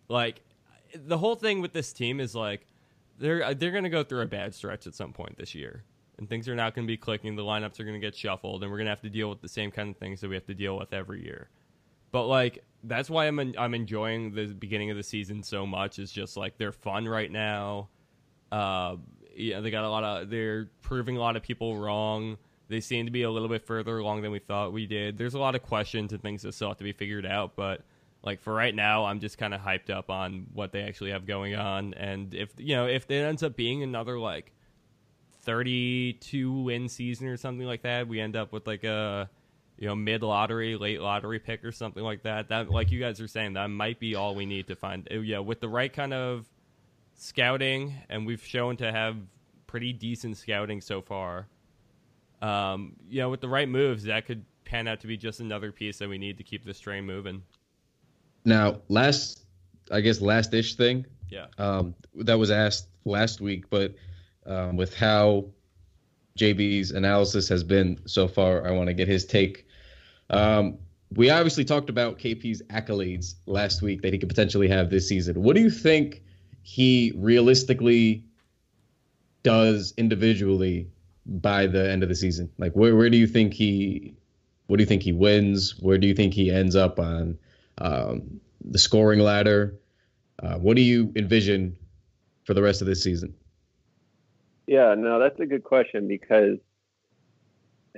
Like the whole thing with this team is like they're they're going to go through a bad stretch at some point this year. And things are not going to be clicking. The lineups are going to get shuffled and we're going to have to deal with the same kind of things that we have to deal with every year. But like that's why I'm I'm enjoying the beginning of the season so much. It's just like they're fun right now. Uh, yeah, they got a lot of they're proving a lot of people wrong. They seem to be a little bit further along than we thought we did. There's a lot of questions and things that still have to be figured out, but like for right now, I'm just kind of hyped up on what they actually have going on. And if you know, if it ends up being another like 32 win season or something like that, we end up with like a you know mid lottery, late lottery pick or something like that. That like you guys are saying, that might be all we need to find. Uh, yeah, with the right kind of scouting, and we've shown to have pretty decent scouting so far um, you know, with the right moves, that could pan out to be just another piece that we need to keep this train moving. Now, last, I guess, last ish thing. Yeah. Um, that was asked last week, but um, with how JB's analysis has been so far, I want to get his take. Um, we obviously talked about KP's accolades last week that he could potentially have this season. What do you think he realistically does individually by the end of the season? Like where where do you think he what do you think he wins? Where do you think he ends up on um, the scoring ladder? Uh, what do you envision for the rest of this season? Yeah, no, that's a good question because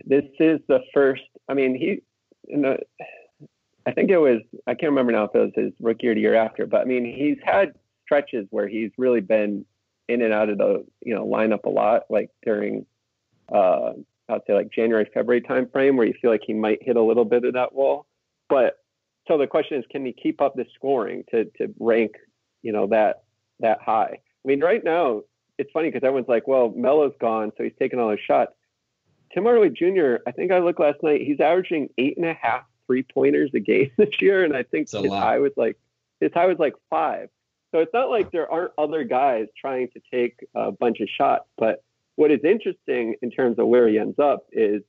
this is the first. I mean, he the, I think it was I can't remember now if it was his rookie or the year after, but I mean he's had stretches where he's really been in and out of the you know lineup a lot, like during uh, I'd say like January February timeframe, where you feel like he might hit a little bit of that wall. But so the question is, can he keep up the scoring to to rank you know that that high? I mean, right now it's funny because everyone's like, well, Melo's gone, so he's taking all his shots. Tim Hardaway Jr. I think I looked last night. He's averaging eight and a half three pointers a game this year, and I think his lot. high was like his high was like five. So it's not like there aren't other guys trying to take a bunch of shots. But what is interesting in terms of where he ends up is,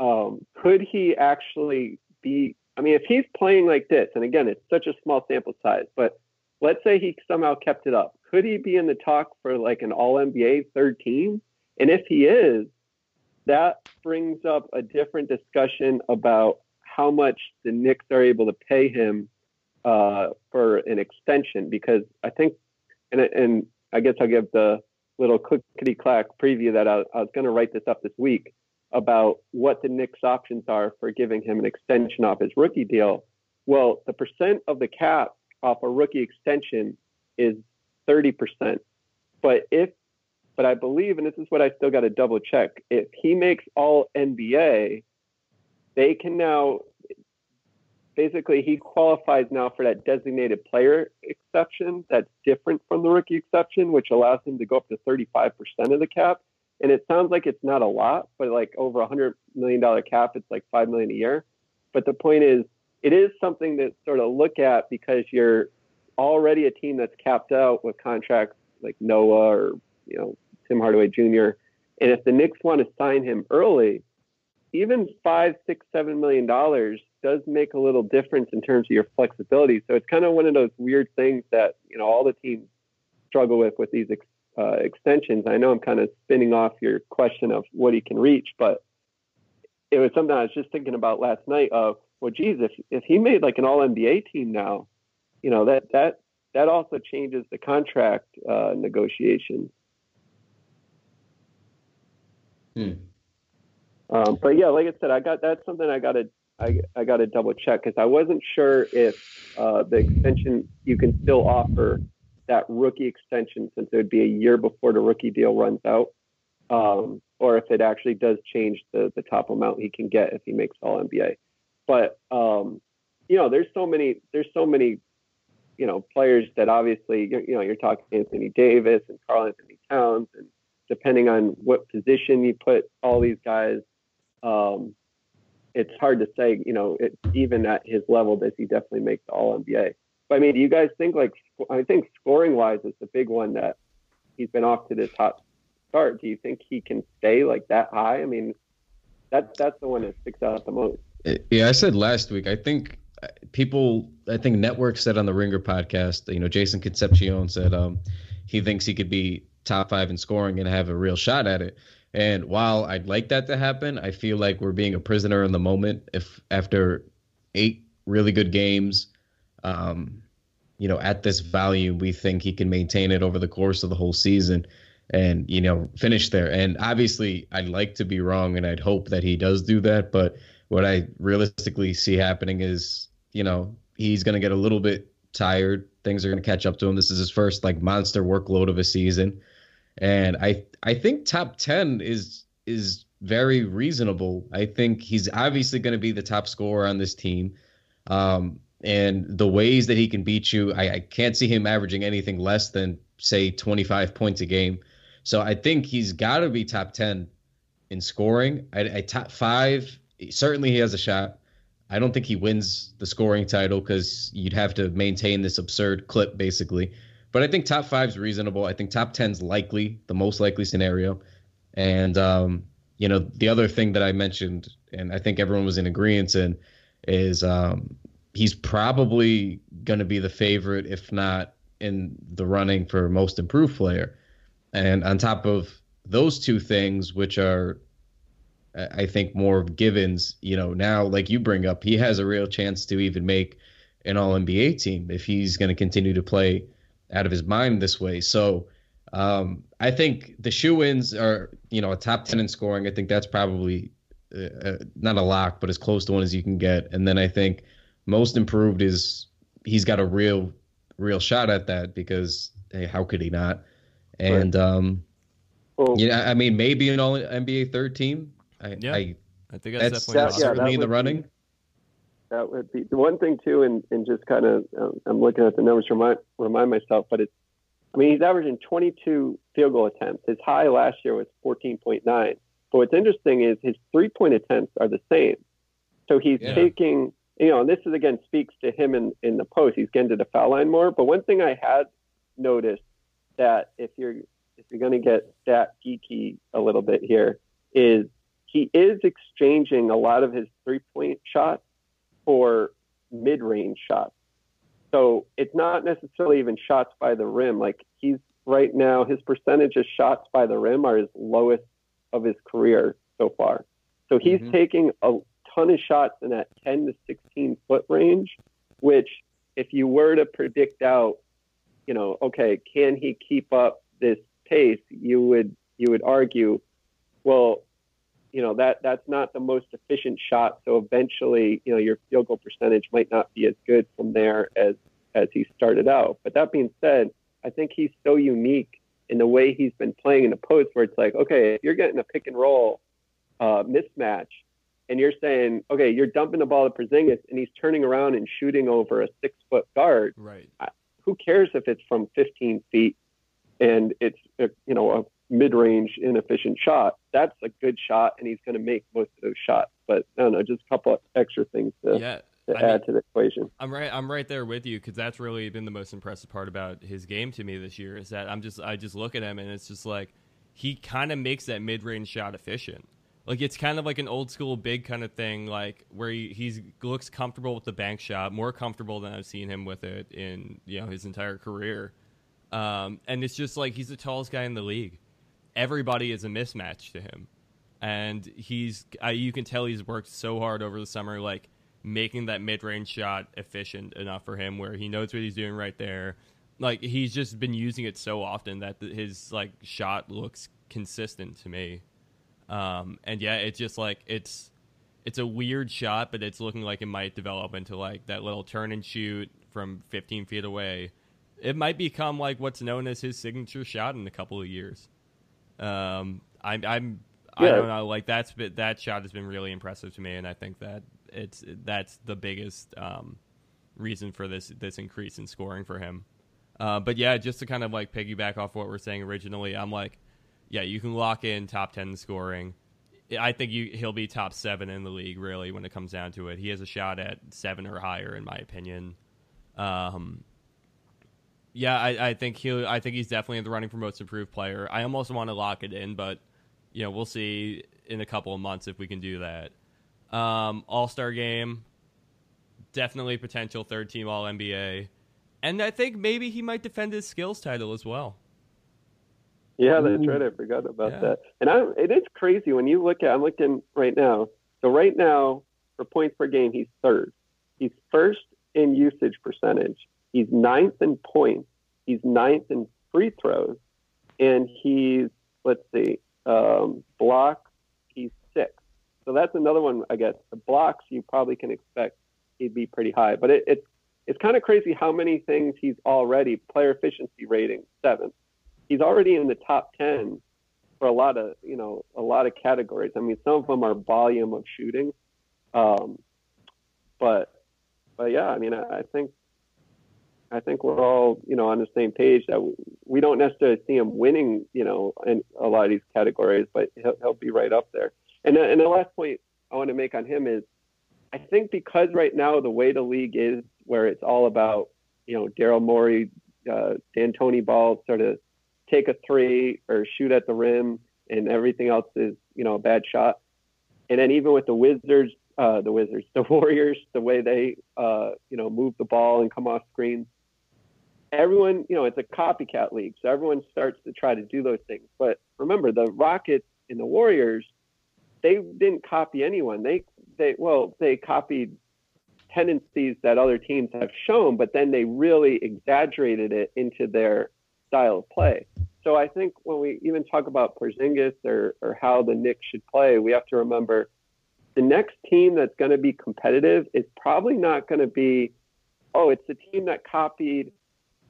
um, could he actually be? I mean, if he's playing like this, and again, it's such a small sample size, but let's say he somehow kept it up, could he be in the talk for like an All NBA third team? And if he is, that brings up a different discussion about how much the Knicks are able to pay him uh, for an extension. Because I think, and, and I guess I'll give the little clickety clack preview that I, I was going to write this up this week about what the Knicks' options are for giving him an extension off his rookie deal. Well, the percent of the cap off a rookie extension is 30%. But if but I believe, and this is what I still got to double check, if he makes all NBA, they can now basically he qualifies now for that designated player exception that's different from the rookie exception, which allows him to go up to 35% of the cap. And it sounds like it's not a lot, but like over a hundred million dollar cap, it's like five million a year. But the point is, it is something to sort of look at because you're already a team that's capped out with contracts like Noah or you know Tim Hardaway Jr. And if the Knicks want to sign him early, even five, six, seven million dollars does make a little difference in terms of your flexibility. So it's kind of one of those weird things that you know all the teams struggle with with these ex, uh, extensions. I know I'm kind of spinning off your question of what he can reach, but it was something I was just thinking about last night. Of well, geez, if if he made like an All NBA team now, you know that that that also changes the contract uh, negotiations. Hmm. Um, but yeah, like I said, I got that's something I got to I, I got to double check because I wasn't sure if uh, the extension you can still offer that rookie extension since it would be a year before the rookie deal runs out, um, or if it actually does change the the top amount he can get if he makes All NBA. But um, you know, there's so many there's so many you know players that obviously you know you're talking Anthony Davis and Karl-Anthony Towns and depending on what position you put all these guys, um, it's hard to say. You know, it, even at his level, does he definitely make the All NBA? But I mean, do you guys think like I think scoring wise is the big one that he's been off to this hot start. Do you think he can stay like that high? I mean, that's that's the one that sticks out the most. Yeah, I said last week. I think uh, people. I think Network said on the Ringer podcast. You know, Jason Concepcion said um, he thinks he could be top five in scoring and have a real shot at it. And while I'd like that to happen, I feel like we're being a prisoner in the moment. If after eight really good games, um, you know, at this value, we think he can maintain it over the course of the whole season and, you know, finish there. And obviously, I'd like to be wrong and I'd hope that he does do that. But what I realistically see happening is, you know, he's going to get a little bit tired. Things are going to catch up to him. This is his first like monster workload of a season. And I I think top 10 is is very reasonable. I think he's obviously going to be the top scorer on this team. Um, and the ways that he can beat you, I, I can't see him averaging anything less than say 25 points a game. So I think he's got to be top 10 in scoring. I, I top five, certainly he has a shot. I don't think he wins the scoring title because you'd have to maintain this absurd clip basically. But I think top five is reasonable. I think top 10's likely, the most likely scenario. And um, you know, the other thing that I mentioned, and I think everyone was in agreement in, is um, he's probably going to be the favorite, if not in the running for most improved player. And on top of those two things, which are, I think, more of givens, you know, now, like you bring up, he has a real chance to even make an All NBA team if he's going to continue to play out of his mind this way. So um, I think the shoe ins are, you know, a top 10 in scoring. I think that's probably uh, not a lock, but as close to one as you can get. And then I think most improved is he's got a real, real shot at that because hey, how could he not? And right. um, well, yeah, I mean maybe an All NBA third team. I, yeah, I, I think that's, that's definitely that, certainly in the running. Be, that would be the one thing too, and, and just kind of um, I'm looking at the numbers to remind remind myself, but it's I mean he's averaging 22 field goal attempts. His high last year was 14.9. But what's interesting is his three point attempts are the same. So he's yeah. taking you know, and this is again speaks to him in in the post. He's getting to the foul line more. But one thing I had noticed that if you're if you're going to get stat geeky a little bit here is he is exchanging a lot of his three point shots for mid range shots. So it's not necessarily even shots by the rim. Like he's right now, his percentage of shots by the rim are his lowest of his career so far. So he's mm-hmm. taking a ton of shots in that 10 to 16 foot range, which if you were to predict out, you know, okay, can he keep up this pace? You would you would argue, well, you know that that's not the most efficient shot. So eventually, you know, your field goal percentage might not be as good from there as as he started out. But that being said, I think he's so unique in the way he's been playing in the post, where it's like, okay, if you're getting a pick and roll uh, mismatch, and you're saying, okay, you're dumping the ball to Porzingis, and he's turning around and shooting over a six foot guard. Right. Who cares if it's from 15 feet and it's you know a mid-range inefficient shot? That's a good shot, and he's going to make most of those shots. But I don't know, just a couple extra things to. Yeah. To I add mean, to the equation, I'm right. I'm right there with you because that's really been the most impressive part about his game to me this year. Is that I'm just I just look at him and it's just like he kind of makes that mid-range shot efficient like it's kind of like an old school big kind of thing, like where he he's, looks comfortable with the bank shot, more comfortable than I've seen him with it in you know his entire career. Um, and it's just like he's the tallest guy in the league. Everybody is a mismatch to him, and he's I, you can tell he's worked so hard over the summer, like making that mid range shot efficient enough for him, where he knows what he's doing right there. Like he's just been using it so often that his like shot looks consistent to me. Um, and yeah, it's just like it's it's a weird shot, but it's looking like it might develop into like that little turn and shoot from 15 feet away. It might become like what's known as his signature shot in a couple of years. Um, I'm, I'm yeah. I don't know, like that's that shot has been really impressive to me, and I think that it's that's the biggest um, reason for this this increase in scoring for him. Uh, but yeah, just to kind of like piggyback off what we're saying originally, I'm like, yeah, you can lock in top ten scoring. I think you, he'll be top seven in the league, really, when it comes down to it. He has a shot at seven or higher, in my opinion. Um, yeah, I, I think he I think he's definitely in the running for most improved player. I almost want to lock it in, but you know, we'll see in a couple of months if we can do that. Um, All Star game, definitely potential third team All NBA, and I think maybe he might defend his skills title as well. Yeah, that's right. I forgot about yeah. that. And I, it is crazy when you look at. I'm looking right now. So right now, for points per game, he's third. He's first in usage percentage. He's ninth in points. He's ninth in free throws, and he's let's see, um, blocks. He's sixth. So that's another one. I guess the blocks you probably can expect he'd be pretty high. But it, it's it's kind of crazy how many things he's already player efficiency rating seventh he's already in the top 10 for a lot of you know a lot of categories. I mean, some of them are volume of shooting, um, but but yeah, I mean, I, I think I think we're all you know on the same page that we don't necessarily see him winning you know in a lot of these categories, but he'll, he'll be right up there. And and the last point I want to make on him is, I think because right now the way the league is, where it's all about you know Daryl Morey, uh, D'Antoni ball, sort of take a three or shoot at the rim, and everything else is you know a bad shot. And then even with the Wizards, uh, the Wizards, the Warriors, the way they uh, you know move the ball and come off screens, everyone you know it's a copycat league, so everyone starts to try to do those things. But remember, the Rockets and the Warriors, they didn't copy anyone. They they well they copied tendencies that other teams have shown, but then they really exaggerated it into their style of play. So I think when we even talk about Porzingis or, or how the Knicks should play, we have to remember the next team that's going to be competitive is probably not going to be, oh, it's the team that copied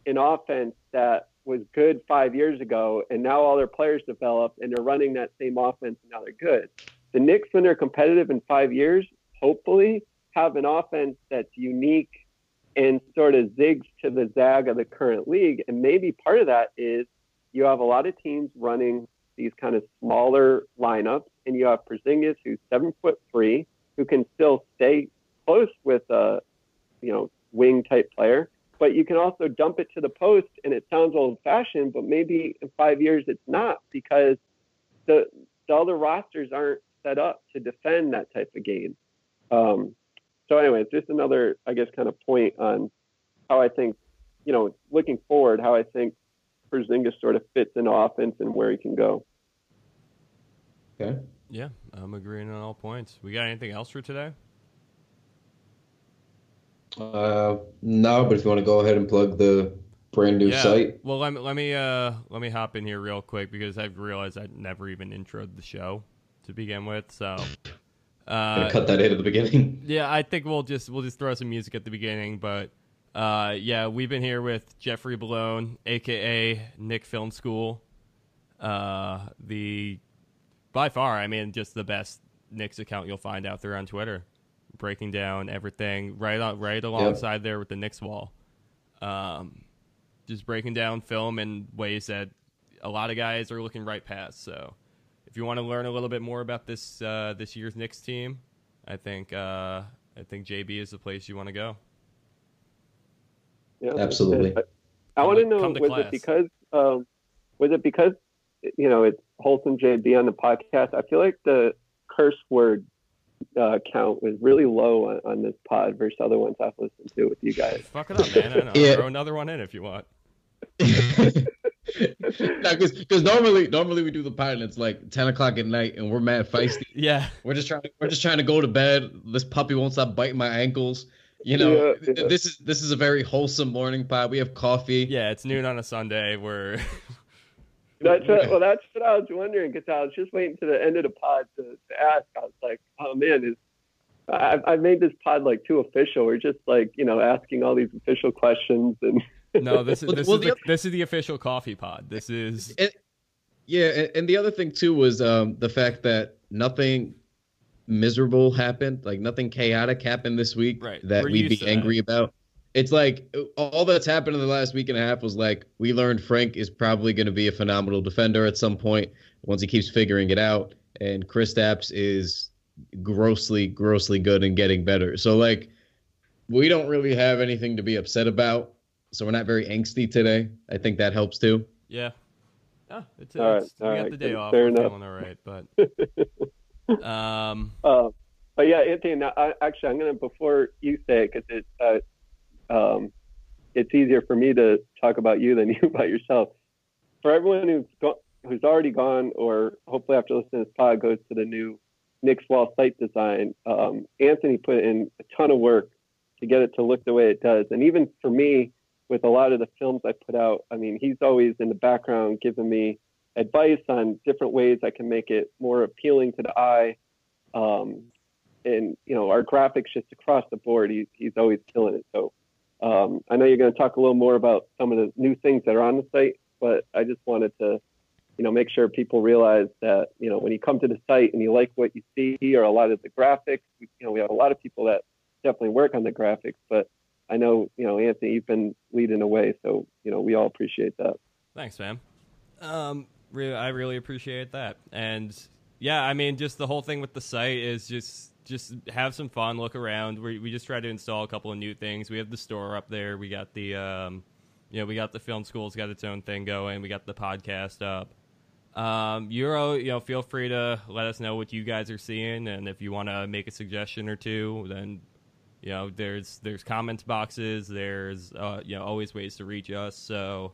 an offense that was good five years ago, and now all their players developed and they're running that same offense and now they're good. The Knicks, when they're competitive in five years, hopefully have an offense that's unique and sort of zigs to the zag of the current league. And maybe part of that is you have a lot of teams running these kind of smaller lineups, and you have Porzingis, who's seven foot three, who can still stay close with a, you know, wing type player. But you can also dump it to the post, and it sounds old fashioned, but maybe in five years it's not because the the other rosters aren't set up to defend that type of game. Um, so, anyways, just another, I guess, kind of point on how I think, you know, looking forward, how I think Porzingis sort of fits in offense and where he can go. Okay. Yeah, I'm agreeing on all points. We got anything else for today? Uh, no, but if you want to go ahead and plug the brand new yeah. site, Well, let me let me uh let me hop in here real quick because I've realized I never even introed the show to begin with. So, uh, cut that in at the beginning. yeah, I think we'll just we'll just throw some music at the beginning, but uh, yeah, we've been here with Jeffrey Bellone, aka Knick Film School, uh, the by far, I mean, just the best Knick's account you'll find out there on Twitter, breaking down everything right on right alongside there with the Knicks wall, um, just breaking down film in ways that a lot of guys are looking right past. So, if you want to learn a little bit more about this uh, this year's Knicks team, I think uh, I think JB is the place you want to go. Yeah, Absolutely. I, I want to know to was class. it because um, was it because you know it's wholesome JB on the podcast? I feel like the curse word uh, count was really low on, on this pod versus other ones I've listened to with you guys. Fuck it up, man. I know. Yeah. Throw another one in if you want. because normally normally we do the pilot and it's like 10 o'clock at night and we're mad feisty Yeah. we're just trying we're just trying to go to bed this puppy won't stop biting my ankles you know Yeah, yeah. this is this is a very wholesome morning pod we have coffee Yeah, it's noon on a Sunday. We're That's what, well, that's what I was wondering because I was just waiting to the end of the pod to, to ask. I was like, oh man, is I've, I've made this pod like too official. We're just like you know asking all these official questions and no. This is this well, is the the, other- this is the official coffee pod. This is And- yeah and, and the other thing too was um the fact that nothing miserable happened like nothing chaotic happened this week Right. that We're we'd be to angry about it's like all that's happened in the last week and a half was like we learned frank is probably going to be a phenomenal defender at some point once he keeps figuring it out and Kristaps is grossly grossly good and getting better so like we don't really have anything to be upset about so we're not very angsty today i think that helps too yeah. Oh, it's, All right, it's we all got right, the day off. Fair We're enough. feeling all right, but um, Uh, but yeah, Anthony. Now, I, actually, I'm gonna before you say it because it, uh, um, it's easier for me to talk about you than you about yourself. For everyone who's go- who's already gone, or hopefully after listening to this pod goes to the new Knicks Wall site design, um, Anthony put in a ton of work to get it to look the way it does, and even for me, with a lot of the films I put out, I mean, he's always in the background giving me advice on different ways I can make it more appealing to the eye. Um, and you know, our graphics just across the board, he, he's always killing it. So um, I know you're going to talk a little more about some of the new things that are on the site, but I just wanted to, you know, make sure people realize that you know when you come to the site and you like what you see or a lot of the graphics, you know, we have a lot of people that definitely work on the graphics, but I know you know Anthony, you've been leading the way, so you know we all appreciate that. thanks, man. Um, re- I really appreciate that, and yeah, I mean, just the whole thing with the site is just just have some fun, look around. We we just try to install a couple of new things. We have the store up there. We got the um, you know, we got the film school's got its own thing going. We got the podcast up. Um, Euro, you know, feel free to let us know what you guys are seeing, and if you want to make a suggestion or two, then you know, there's there's comments boxes. There's uh, you know always ways to reach us. So.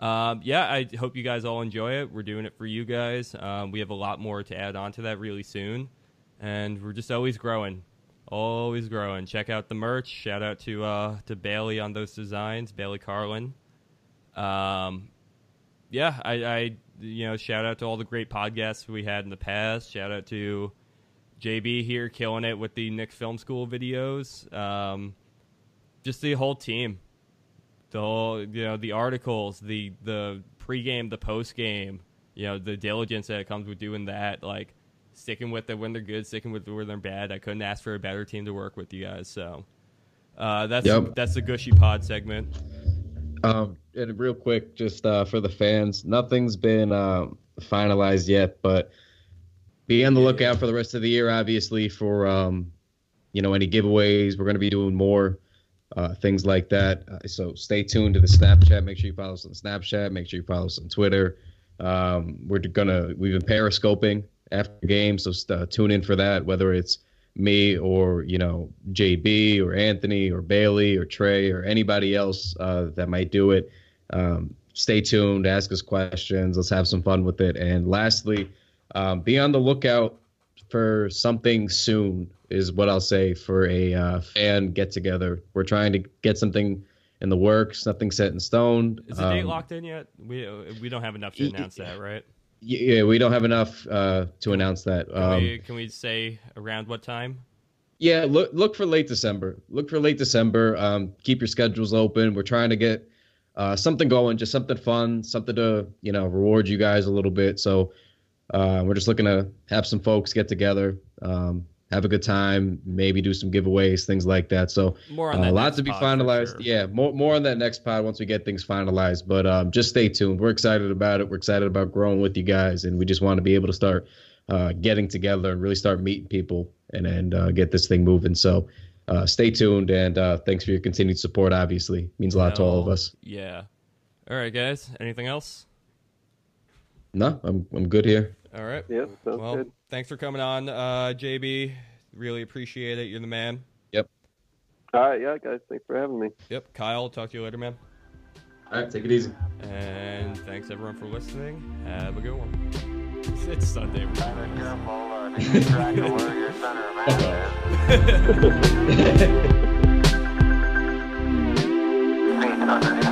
Um, yeah, I hope you guys all enjoy it. We're doing it for you guys. Um, we have a lot more to add on to that really soon, and we're just always growing, always growing. Check out the merch. Shout out to uh, to Bailey on those designs, Bailey Carlin. Um, yeah, I, I you know shout out to all the great podcasts we had in the past. Shout out to JB here killing it with the Knick Film School videos. Um, just the whole team, the whole you know the articles, the the pregame, the postgame, you know the diligence that comes with doing that. Like sticking with it when they're good, sticking with it when they're bad. I couldn't ask for a better team to work with you guys. So uh, that's Yep. that's the Gushy Pod segment. Um, and real quick, just uh, for the fans, nothing's been um, finalized yet, but be on the lookout for the rest of the year. Obviously, for um, you know any giveaways, we're going to be doing more uh, things like that. Uh, so stay tuned to the Snapchat. Make sure you follow us on Snapchat. Make sure you follow us on Twitter. Um, we're gonna we've been periscoping after games, so uh, tune in for that. Whether it's me or you know JB or Anthony or Bailey or Trey or anybody else uh, that might do it. Um, stay tuned, ask us questions. Let's have some fun with it. And lastly, um, be on the lookout for something soon. Is what I'll say for a uh, fan get together. We're trying to get something in the works. Nothing set in stone. Is the date Um, locked in yet? We we don't have enough to announce that, right? Yeah, we don't have enough uh, to announce that. Can, Um, we, can we say around what time? Yeah, look look for late December. Look for late December. Um, keep your schedules open. We're trying to get uh, something going, just something fun, something to you know reward you guys a little bit. So uh, we're just looking to have some folks get together, um, have a good time, maybe do some giveaways, things like that. So More on uh, that. a lot to be finalized. sure. Yeah, more more on that next pod once we get things finalized. But um, just stay tuned. We're excited about it. We're excited about growing with you guys, and we just want to be able to start uh, getting together and really start meeting people and and uh, get this thing moving. So uh, stay tuned, and uh, thanks for your continued support. Obviously, means a lot to all of us. Yeah. All right, guys. Anything else? No, I'm I'm good here. All right. Yep, sounds Well, good thanks for coming on, uh, JB. Really appreciate it. You're the man. Yep. All right, yeah, guys. Thanks for having me. Yep. Kyle, talk to you later, man. All right, take it easy. And thanks everyone for listening. Have a good one. It's Sunday. Right?